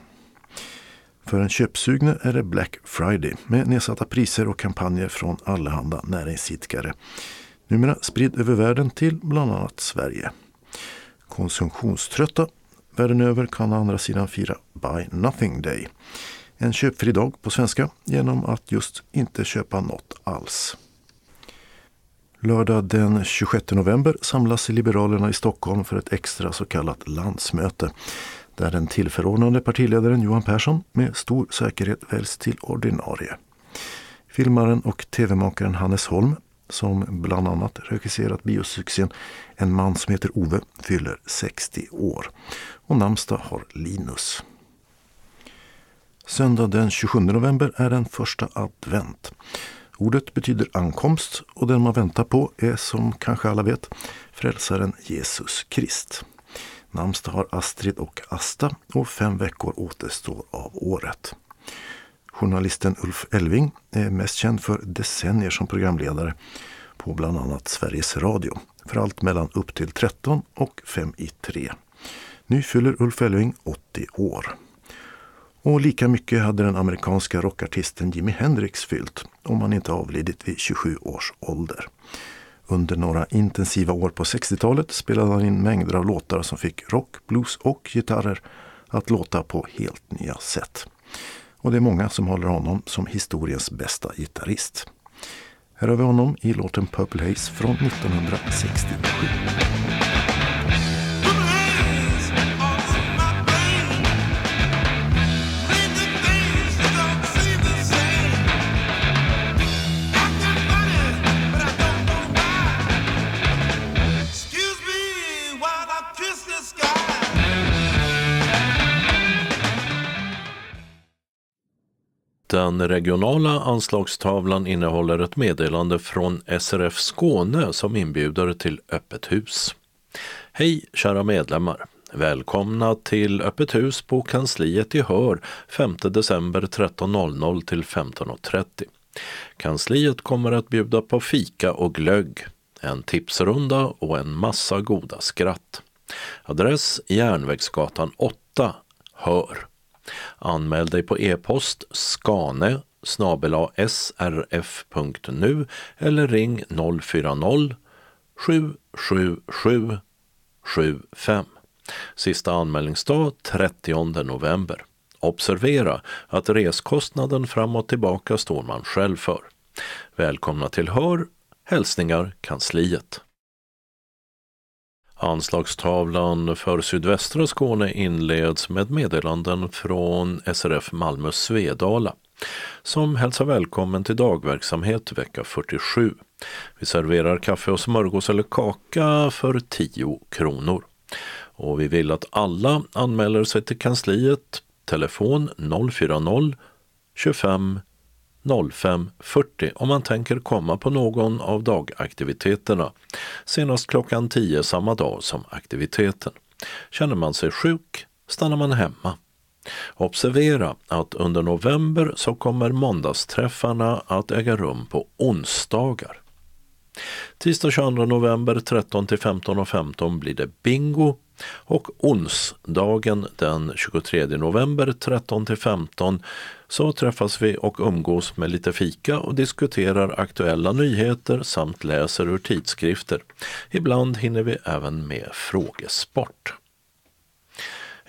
För en köpsugne är det Black Friday med nedsatta priser och kampanjer från allehanda näringsidkare. Numera spridd över världen till bland annat Sverige. Konsumtionströtta världen över kan å andra sidan fira Buy Nothing Day. En köpfri dag på svenska genom att just inte köpa något alls. Lördag den 26 november samlas Liberalerna i Stockholm för ett extra så kallat landsmöte där den tillförordnade partiledaren Johan Persson med stor säkerhet väljs till ordinarie. Filmaren och tv-makaren Hannes Holm, som bland annat regisserat biosuccén En man som heter Ove, fyller 60 år. Och namnsdag har Linus. Söndag den 27 november är den första advent. Ordet betyder ankomst och den man väntar på är som kanske alla vet frälsaren Jesus Krist. Namnsdag har Astrid och Asta och fem veckor återstår av året. Journalisten Ulf Elving är mest känd för decennier som programledare på bland annat Sveriges Radio för allt mellan upp till 13 och 5 i 3. Nu fyller Ulf Elving 80 år. Och lika mycket hade den amerikanska rockartisten Jimi Hendrix fyllt om han inte avlidit vid 27 års ålder. Under några intensiva år på 60-talet spelade han in mängder av låtar som fick rock, blues och gitarrer att låta på helt nya sätt. Och det är många som håller honom som historiens bästa gitarrist. Här har vi honom i låten Purple Haze från 1967. Den regionala anslagstavlan innehåller ett meddelande från SRF Skåne som inbjuder till öppet hus. Hej kära medlemmar! Välkomna till öppet hus på kansliet i Hör 5 december 13.00 till 15.30. Kansliet kommer att bjuda på fika och glögg, en tipsrunda och en massa goda skratt. Adress Järnvägsgatan 8, Hör. Anmäl dig på e-post skane srf.nu eller ring 040 777 75. Sista anmälningsdag 30 november. Observera att reskostnaden fram och tillbaka står man själv för. Välkomna till Hör! Hälsningar kansliet. Anslagstavlan för sydvästra Skåne inleds med meddelanden från SRF Malmö Svedala som hälsar välkommen till dagverksamhet vecka 47. Vi serverar kaffe och smörgås eller kaka för 10 kronor. Och vi vill att alla anmäler sig till kansliet. Telefon 040 25 05.40 om man tänker komma på någon av dagaktiviteterna. Senast klockan 10 samma dag som aktiviteten. Känner man sig sjuk stannar man hemma. Observera att under november så kommer måndagsträffarna att äga rum på onsdagar. Tisdag 22 november 13 till 15.15 15 blir det bingo och onsdagen den 23 november 13 till 15 så träffas vi och umgås med lite fika och diskuterar aktuella nyheter samt läser ur tidskrifter. Ibland hinner vi även med frågesport.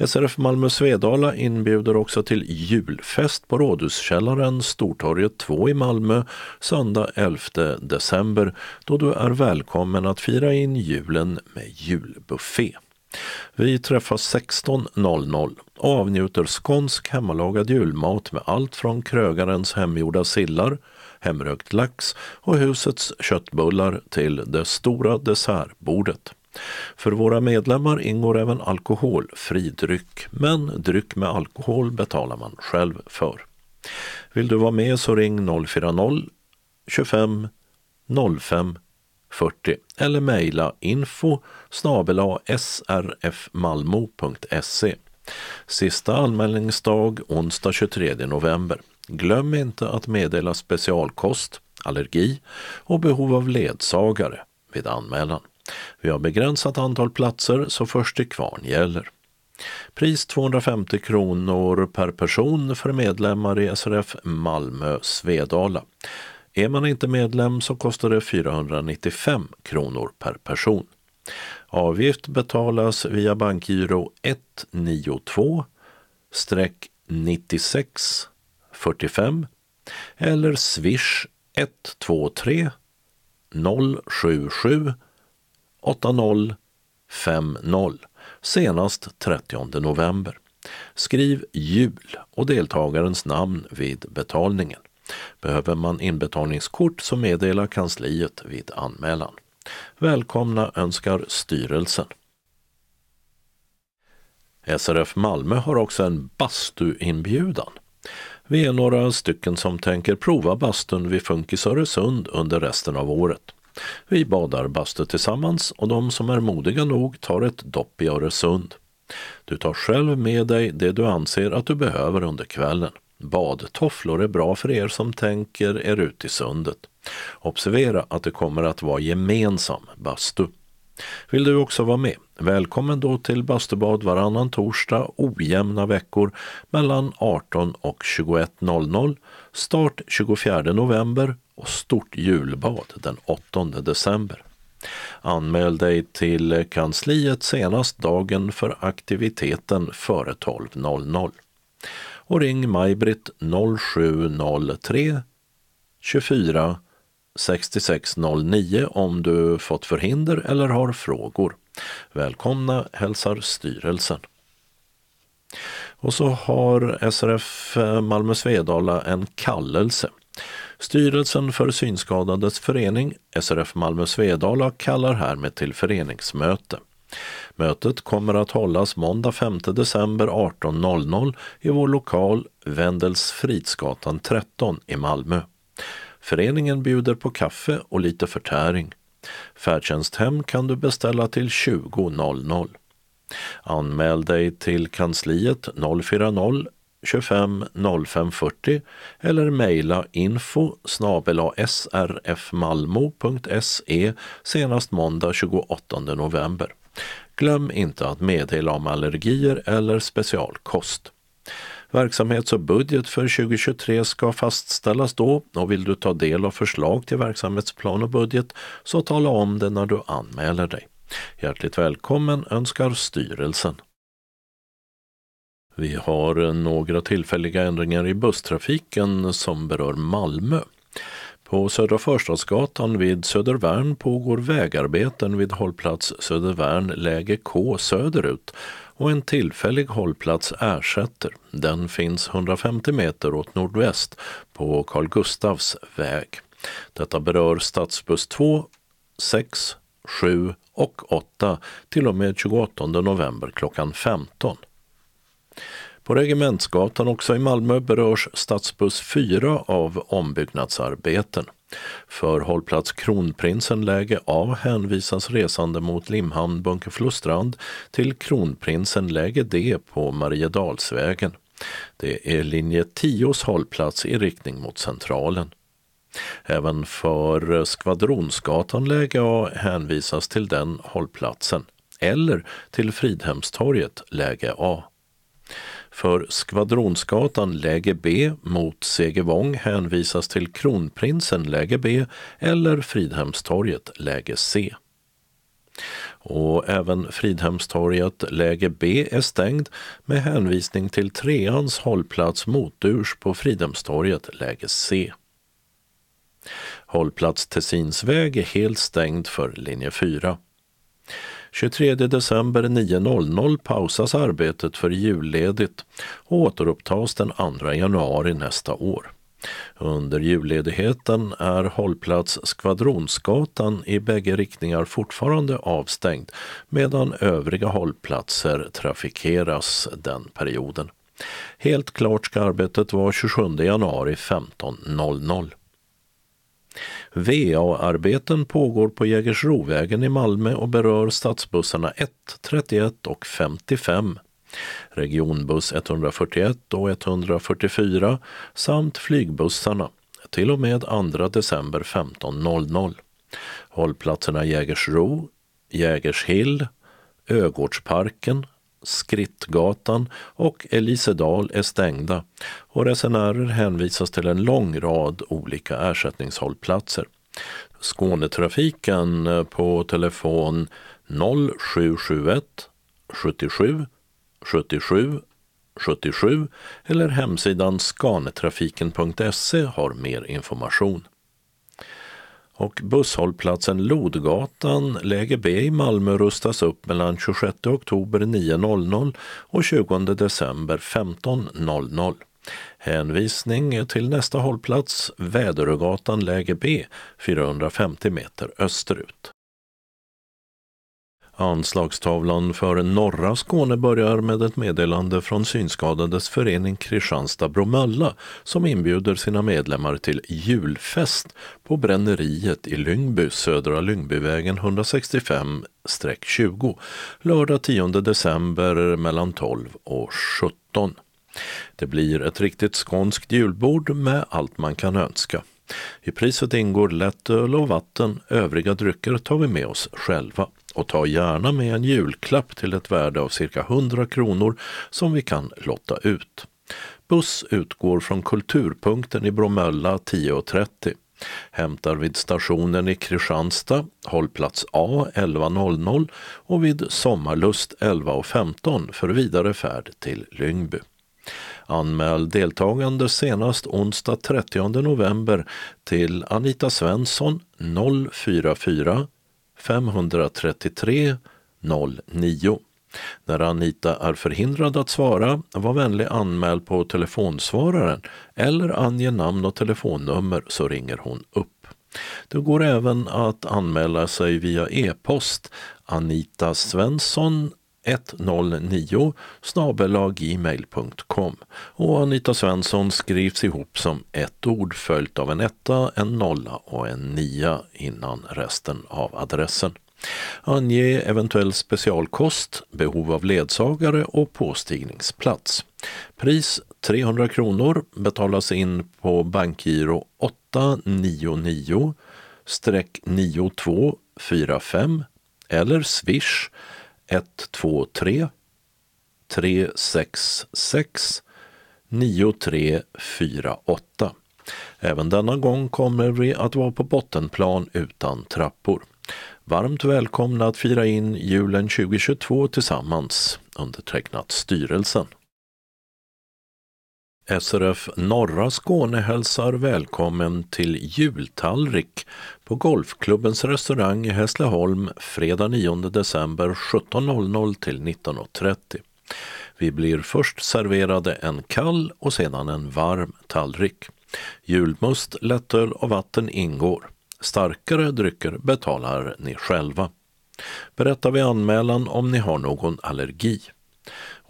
SRF Malmö Svedala inbjuder också till julfest på Rådhuskällaren, Stortorget 2 i Malmö, söndag 11 december, då du är välkommen att fira in julen med julbuffé. Vi träffas 16.00 och avnjuter skånsk hemmalagad julmat med allt från krögarens hemgjorda sillar, hemrökt lax och husets köttbullar till det stora dessertbordet. För våra medlemmar ingår även alkoholfri dryck, men dryck med alkohol betalar man själv för. Vill du vara med så ring 040 25 05 40 eller mejla info srfmalmo.se. Sista anmälningsdag onsdag 23 november. Glöm inte att meddela specialkost, allergi och behov av ledsagare vid anmälan. Vi har begränsat antal platser så först till kvarn gäller. Pris 250 kronor per person för medlemmar i SRF Malmö Svedala. Är man inte medlem så kostar det 495 kronor per person. Avgift betalas via bankgiro 192 96 45 eller swish 123 077 8050 senast 30 november. Skriv jul och deltagarens namn vid betalningen. Behöver man inbetalningskort så meddela kansliet vid anmälan. Välkomna önskar styrelsen. SRF Malmö har också en bastuinbjudan. Vi är några stycken som tänker prova bastun vid Funkis Öresund under resten av året. Vi badar bastu tillsammans och de som är modiga nog tar ett dopp i Öresund. Du tar själv med dig det du anser att du behöver under kvällen. Badtofflor är bra för er som tänker er ut i sundet. Observera att det kommer att vara gemensam bastu. Vill du också vara med? Välkommen då till bastubad varannan torsdag ojämna veckor mellan 18 och 21.00. Start 24 november och stort julbad den 8 december. Anmäl dig till kansliet senast dagen för aktiviteten före 12.00 och ring Maj-Britt 0703 24 6609 om du fått förhinder eller har frågor. Välkomna hälsar styrelsen. Och så har SRF eh, Malmö Svedala en kallelse. Styrelsen för Synskadades förening, SRF Malmö Svedala, kallar härmed till föreningsmöte. Mötet kommer att hållas måndag 5 december 18.00 i vår lokal Wendels Fridsgatan 13 i Malmö. Föreningen bjuder på kaffe och lite förtäring. Färdtjänsthem kan du beställa till 20.00. Anmäl dig till kansliet 040 25 05 40 eller mejla info srfmalmo.se senast måndag 28 november. Glöm inte att meddela om allergier eller specialkost. Verksamhets och budget för 2023 ska fastställas då och vill du ta del av förslag till verksamhetsplan och budget så tala om det när du anmäler dig. Hjärtligt välkommen önskar styrelsen. Vi har några tillfälliga ändringar i busstrafiken som berör Malmö. På Södra Förstadsgatan vid Södervärn pågår vägarbeten vid hållplats Södervärn läge K söderut och en tillfällig hållplats ersätter. Den finns 150 meter åt nordväst på Carl Gustavs väg. Detta berör stadsbuss 2, 6, 7 och 8 till och med 28 november klockan 15. På Regementsgatan också i Malmö berörs stadsbuss 4 av ombyggnadsarbeten. För hållplats Kronprinsen läge A hänvisas resande mot Limhamn Bunkeflostrand till Kronprinsen läge D på Mariedalsvägen. Det är linje 10s hållplats i riktning mot Centralen. Även för Skvadronsgatan läge A hänvisas till den hållplatsen eller till Fridhemstorget läge A. För Skvadronsgatan läge B mot Segevång hänvisas till Kronprinsen läge B eller Fridhemstorget läge C. Och även Fridhemstorget läge B är stängd med hänvisning till treans hållplats Moturs på Fridhemstorget läge C. Hållplats Tessinsväg är helt stängd för linje 4. 23 december 9.00 pausas arbetet för julledigt och återupptas den 2 januari nästa år. Under julledigheten är hållplats Skvadronsgatan i bägge riktningar fortfarande avstängd medan övriga hållplatser trafikeras den perioden. Helt klart ska arbetet vara 27 januari 15.00. VA-arbeten pågår på Jägersrovägen i Malmö och berör stadsbussarna 1, 31 och 55 regionbuss 141 och 144 samt flygbussarna till och med 2 december 15.00. Hållplatserna Jägersro, Jägershill, Ögårdsparken, Skrittgatan och Elisedal är stängda och resenärer hänvisas till en lång rad olika ersättningshållplatser. Skånetrafiken eh, på telefon 0771 77 77 77 eller hemsidan skanetrafiken.se har mer information. Och busshållplatsen Lodgatan, läge B i Malmö rustas upp mellan 26 oktober 9.00 och 20 december 15.00. Hänvisning till nästa hållplats Väderögatan läge B 450 meter österut. Anslagstavlan för norra Skåne börjar med ett meddelande från Synskadades förening Kristianstad-Bromölla som inbjuder sina medlemmar till julfest på Bränneriet i Lyngby, Södra Lyngbyvägen 165-20, lördag 10 december mellan 12 och 17. Det blir ett riktigt skånskt julbord med allt man kan önska. I priset ingår lättöl och vatten, övriga drycker tar vi med oss själva. Och ta gärna med en julklapp till ett värde av cirka 100 kronor som vi kan lotta ut. Buss utgår från Kulturpunkten i Bromölla 10.30. Hämtar vid stationen i Kristianstad, hållplats A 11.00 och vid Sommarlust 11.15 för vidare färd till Lyngby. Anmäl deltagande senast onsdag 30 november till Anita Svensson 044 533 09. När Anita är förhindrad att svara, var vänlig anmäl på telefonsvararen eller ange namn och telefonnummer så ringer hon upp. Det går även att anmäla sig via e-post Anita Svensson 109 gmail.com och Anita Svensson skrivs ihop som ett ord följt av en etta, en nolla och en nia innan resten av adressen. Ange eventuell specialkost, behov av ledsagare och påstigningsplats. Pris 300 kronor betalas in på bankgiro 899 9245 eller swish 123 366 9348. Även denna gång kommer vi att vara på bottenplan utan trappor. Varmt välkomna att fira in julen 2022 tillsammans, undertecknat styrelsen. SRF Norra Skåne hälsar välkommen till jultallrik på Golfklubbens restaurang i Hässleholm fredag 9 december 17.00 till 19.30. Vi blir först serverade en kall och sedan en varm tallrik. Julmust, lättöl och vatten ingår. Starkare drycker betalar ni själva. Berätta vid anmälan om ni har någon allergi.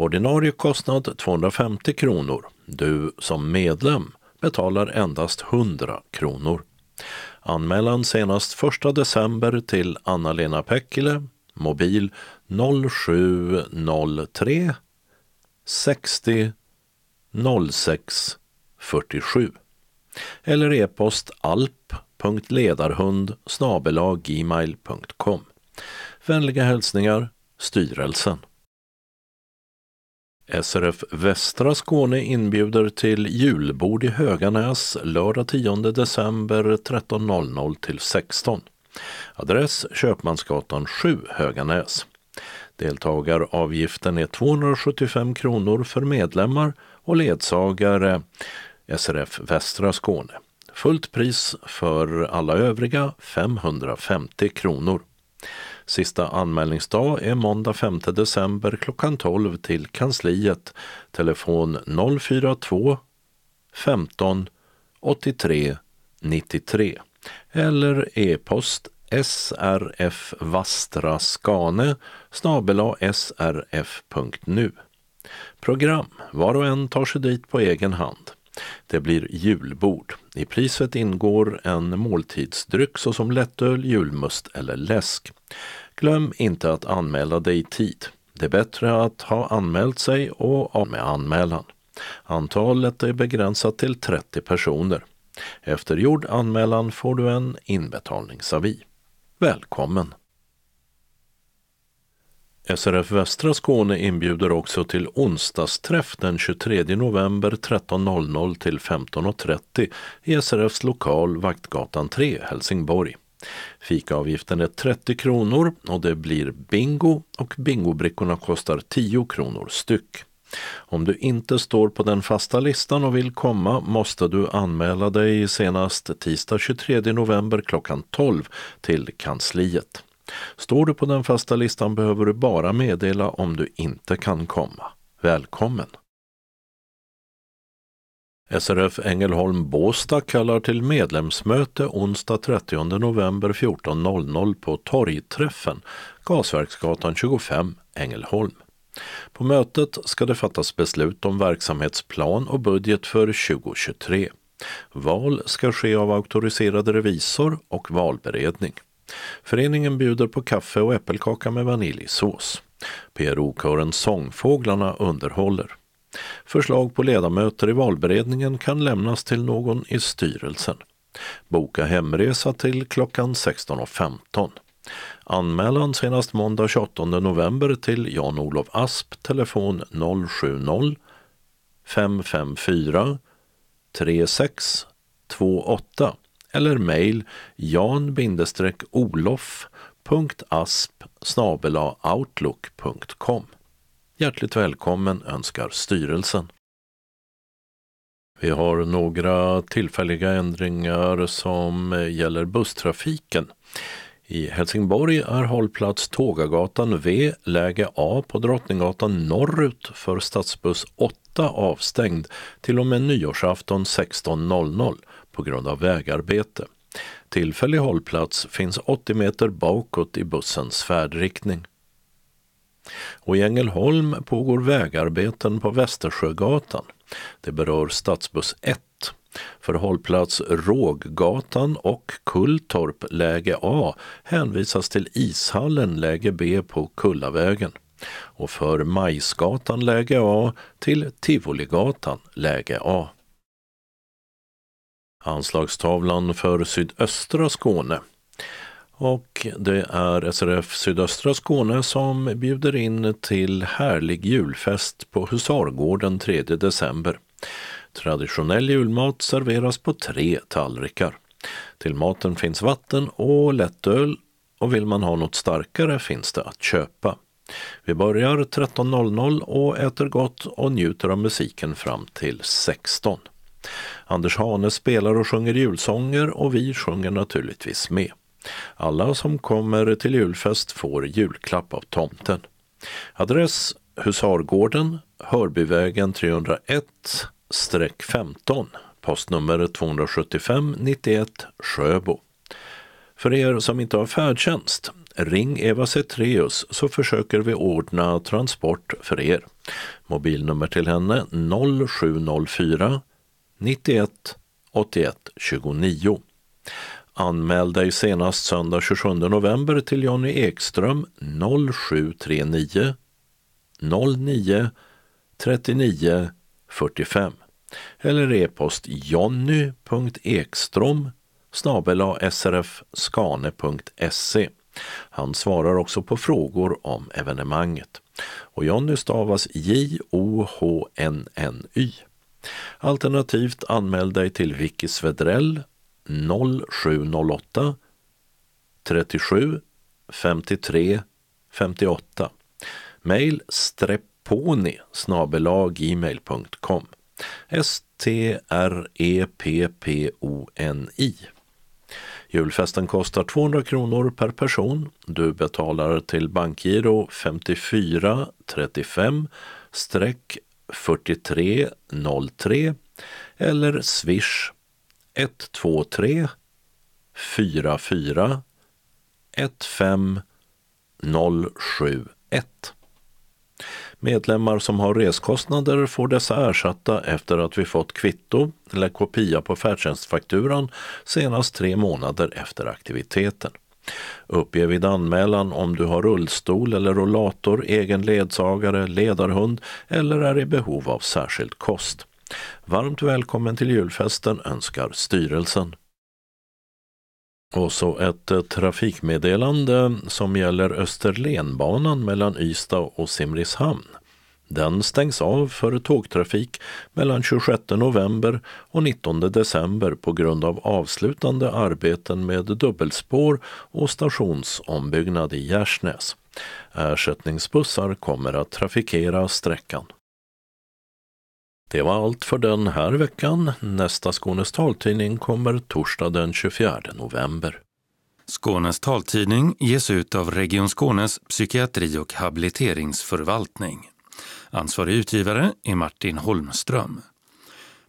Ordinarie kostnad 250 kronor. Du som medlem betalar endast 100 kronor. Anmälan senast 1 december till Anna-Lena Päckile, mobil 0703 60 06 47 eller e-post alp.ledarhund gmail.com. Vänliga hälsningar Styrelsen. SRF Västra Skåne inbjuder till julbord i Höganäs lördag 10 december 13.00 till 16. Adress Köpmansgatan 7 Höganäs. Deltagaravgiften är 275 kronor för medlemmar och ledsagare SRF Västra Skåne. Fullt pris för alla övriga 550 kronor. Sista anmälningsdag är måndag 5 december klockan 12 till kansliet. Telefon 042 15 83 93 eller e-post srfvastraskane srf.nu. Program. Var och en tar sig dit på egen hand. Det blir julbord. I priset ingår en måltidsdryck såsom lättöl, julmust eller läsk. Glöm inte att anmäla dig i tid. Det är bättre att ha anmält sig och av med anmälan. Antalet är begränsat till 30 personer. Efter gjord anmälan får du en inbetalningsavi. Välkommen! SRF Västra Skåne inbjuder också till onsdagsträff den 23 november 13.00 till 15.30 i SRFs lokal Vaktgatan 3, Helsingborg. Fikaavgiften är 30 kronor och det blir bingo och bingobrickorna kostar 10 kronor styck. Om du inte står på den fasta listan och vill komma måste du anmäla dig senast tisdag 23 november klockan 12 till kansliet. Står du på den fasta listan behöver du bara meddela om du inte kan komma. Välkommen! SRF Ängelholm Båstad kallar till medlemsmöte onsdag 30 november 14.00 på Torgträffen, Gasverksgatan 25, Ängelholm. På mötet ska det fattas beslut om verksamhetsplan och budget för 2023. Val ska ske av auktoriserad revisor och valberedning. Föreningen bjuder på kaffe och äppelkaka med vaniljsås. PRO-kören Sångfåglarna underhåller. Förslag på ledamöter i valberedningen kan lämnas till någon i styrelsen. Boka hemresa till klockan 16.15. Anmälan senast måndag 28 november till Jan-Olof Asp, telefon 070 554 3628 eller mejl jan-olof.asp outlook.com. Hjärtligt välkommen önskar styrelsen. Vi har några tillfälliga ändringar som gäller busstrafiken. I Helsingborg är hållplats Tågagatan V, läge A på Drottninggatan norrut för stadsbuss 8 avstängd till och med nyårsafton 16.00 på grund av vägarbete. Tillfällig hållplats finns 80 meter bakåt i bussens färdriktning. Och i Ängelholm pågår vägarbeten på Västersjögatan. Det berör stadsbuss 1 för hållplats Råggatan och Kulltorp läge A hänvisas till Ishallen läge B på Kullavägen och för Majsgatan läge A till Tivoligatan läge A. Anslagstavlan för sydöstra Skåne och det är SRF Sydöstra Skåne som bjuder in till härlig julfest på Husargården 3 december. Traditionell julmat serveras på tre tallrikar. Till maten finns vatten och lättöl och vill man ha något starkare finns det att köpa. Vi börjar 13.00 och äter gott och njuter av musiken fram till 16. Anders Hane spelar och sjunger julsånger och vi sjunger naturligtvis med. Alla som kommer till julfest får julklapp av tomten. Adress Husargården, Hörbyvägen 301 15 postnummer 275 91 Sjöbo. För er som inte har färdtjänst, ring Eva Cetreus så försöker vi ordna transport för er. Mobilnummer till henne 0704 91 81 29. Anmäl dig senast söndag 27 november till Jonny Ekström 0739 09 39 45 eller e-post jonny.ekstrom srfskane.se. Han svarar också på frågor om evenemanget. Och Jonny stavas J-O-H-N-N-Y. Alternativt anmäl dig till Vicky Svedrell 0708 37 53 58. Mail strepponi gmail.com S-T-R-E-P-P-O-N-I. Julfesten kostar 200 kronor per person. Du betalar till bankgiro 54 35 4303 eller swish 123 44 15 071. Medlemmar som har reskostnader får dessa ersatta efter att vi fått kvitto eller kopia på färdtjänstfakturan senast tre månader efter aktiviteten. Uppge vid anmälan om du har rullstol eller rollator, egen ledsagare, ledarhund eller är i behov av särskild kost. Varmt välkommen till julfesten önskar styrelsen. Och så ett eh, trafikmeddelande som gäller Österlenbanan mellan Ystad och Simrishamn. Den stängs av för tågtrafik mellan 26 november och 19 december på grund av avslutande arbeten med dubbelspår och stationsombyggnad i Gärsnäs. Ersättningsbussar kommer att trafikera sträckan. Det var allt för den här veckan. Nästa Skånes taltidning kommer torsdag den 24 november. Skånes taltidning ges ut av Region Skånes psykiatri och habiliteringsförvaltning. Ansvarig utgivare är Martin Holmström.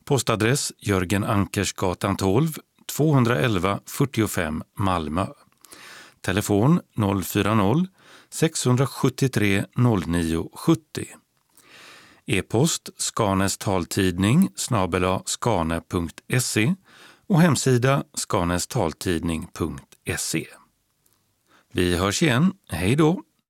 Postadress Jörgen Ankersgatan 12, 211 45 Malmö. Telefon 040-673 09 70. E-post Skanes taltidning snabela skane.se och hemsida skanestaltidning.se. Vi hörs igen. Hej då!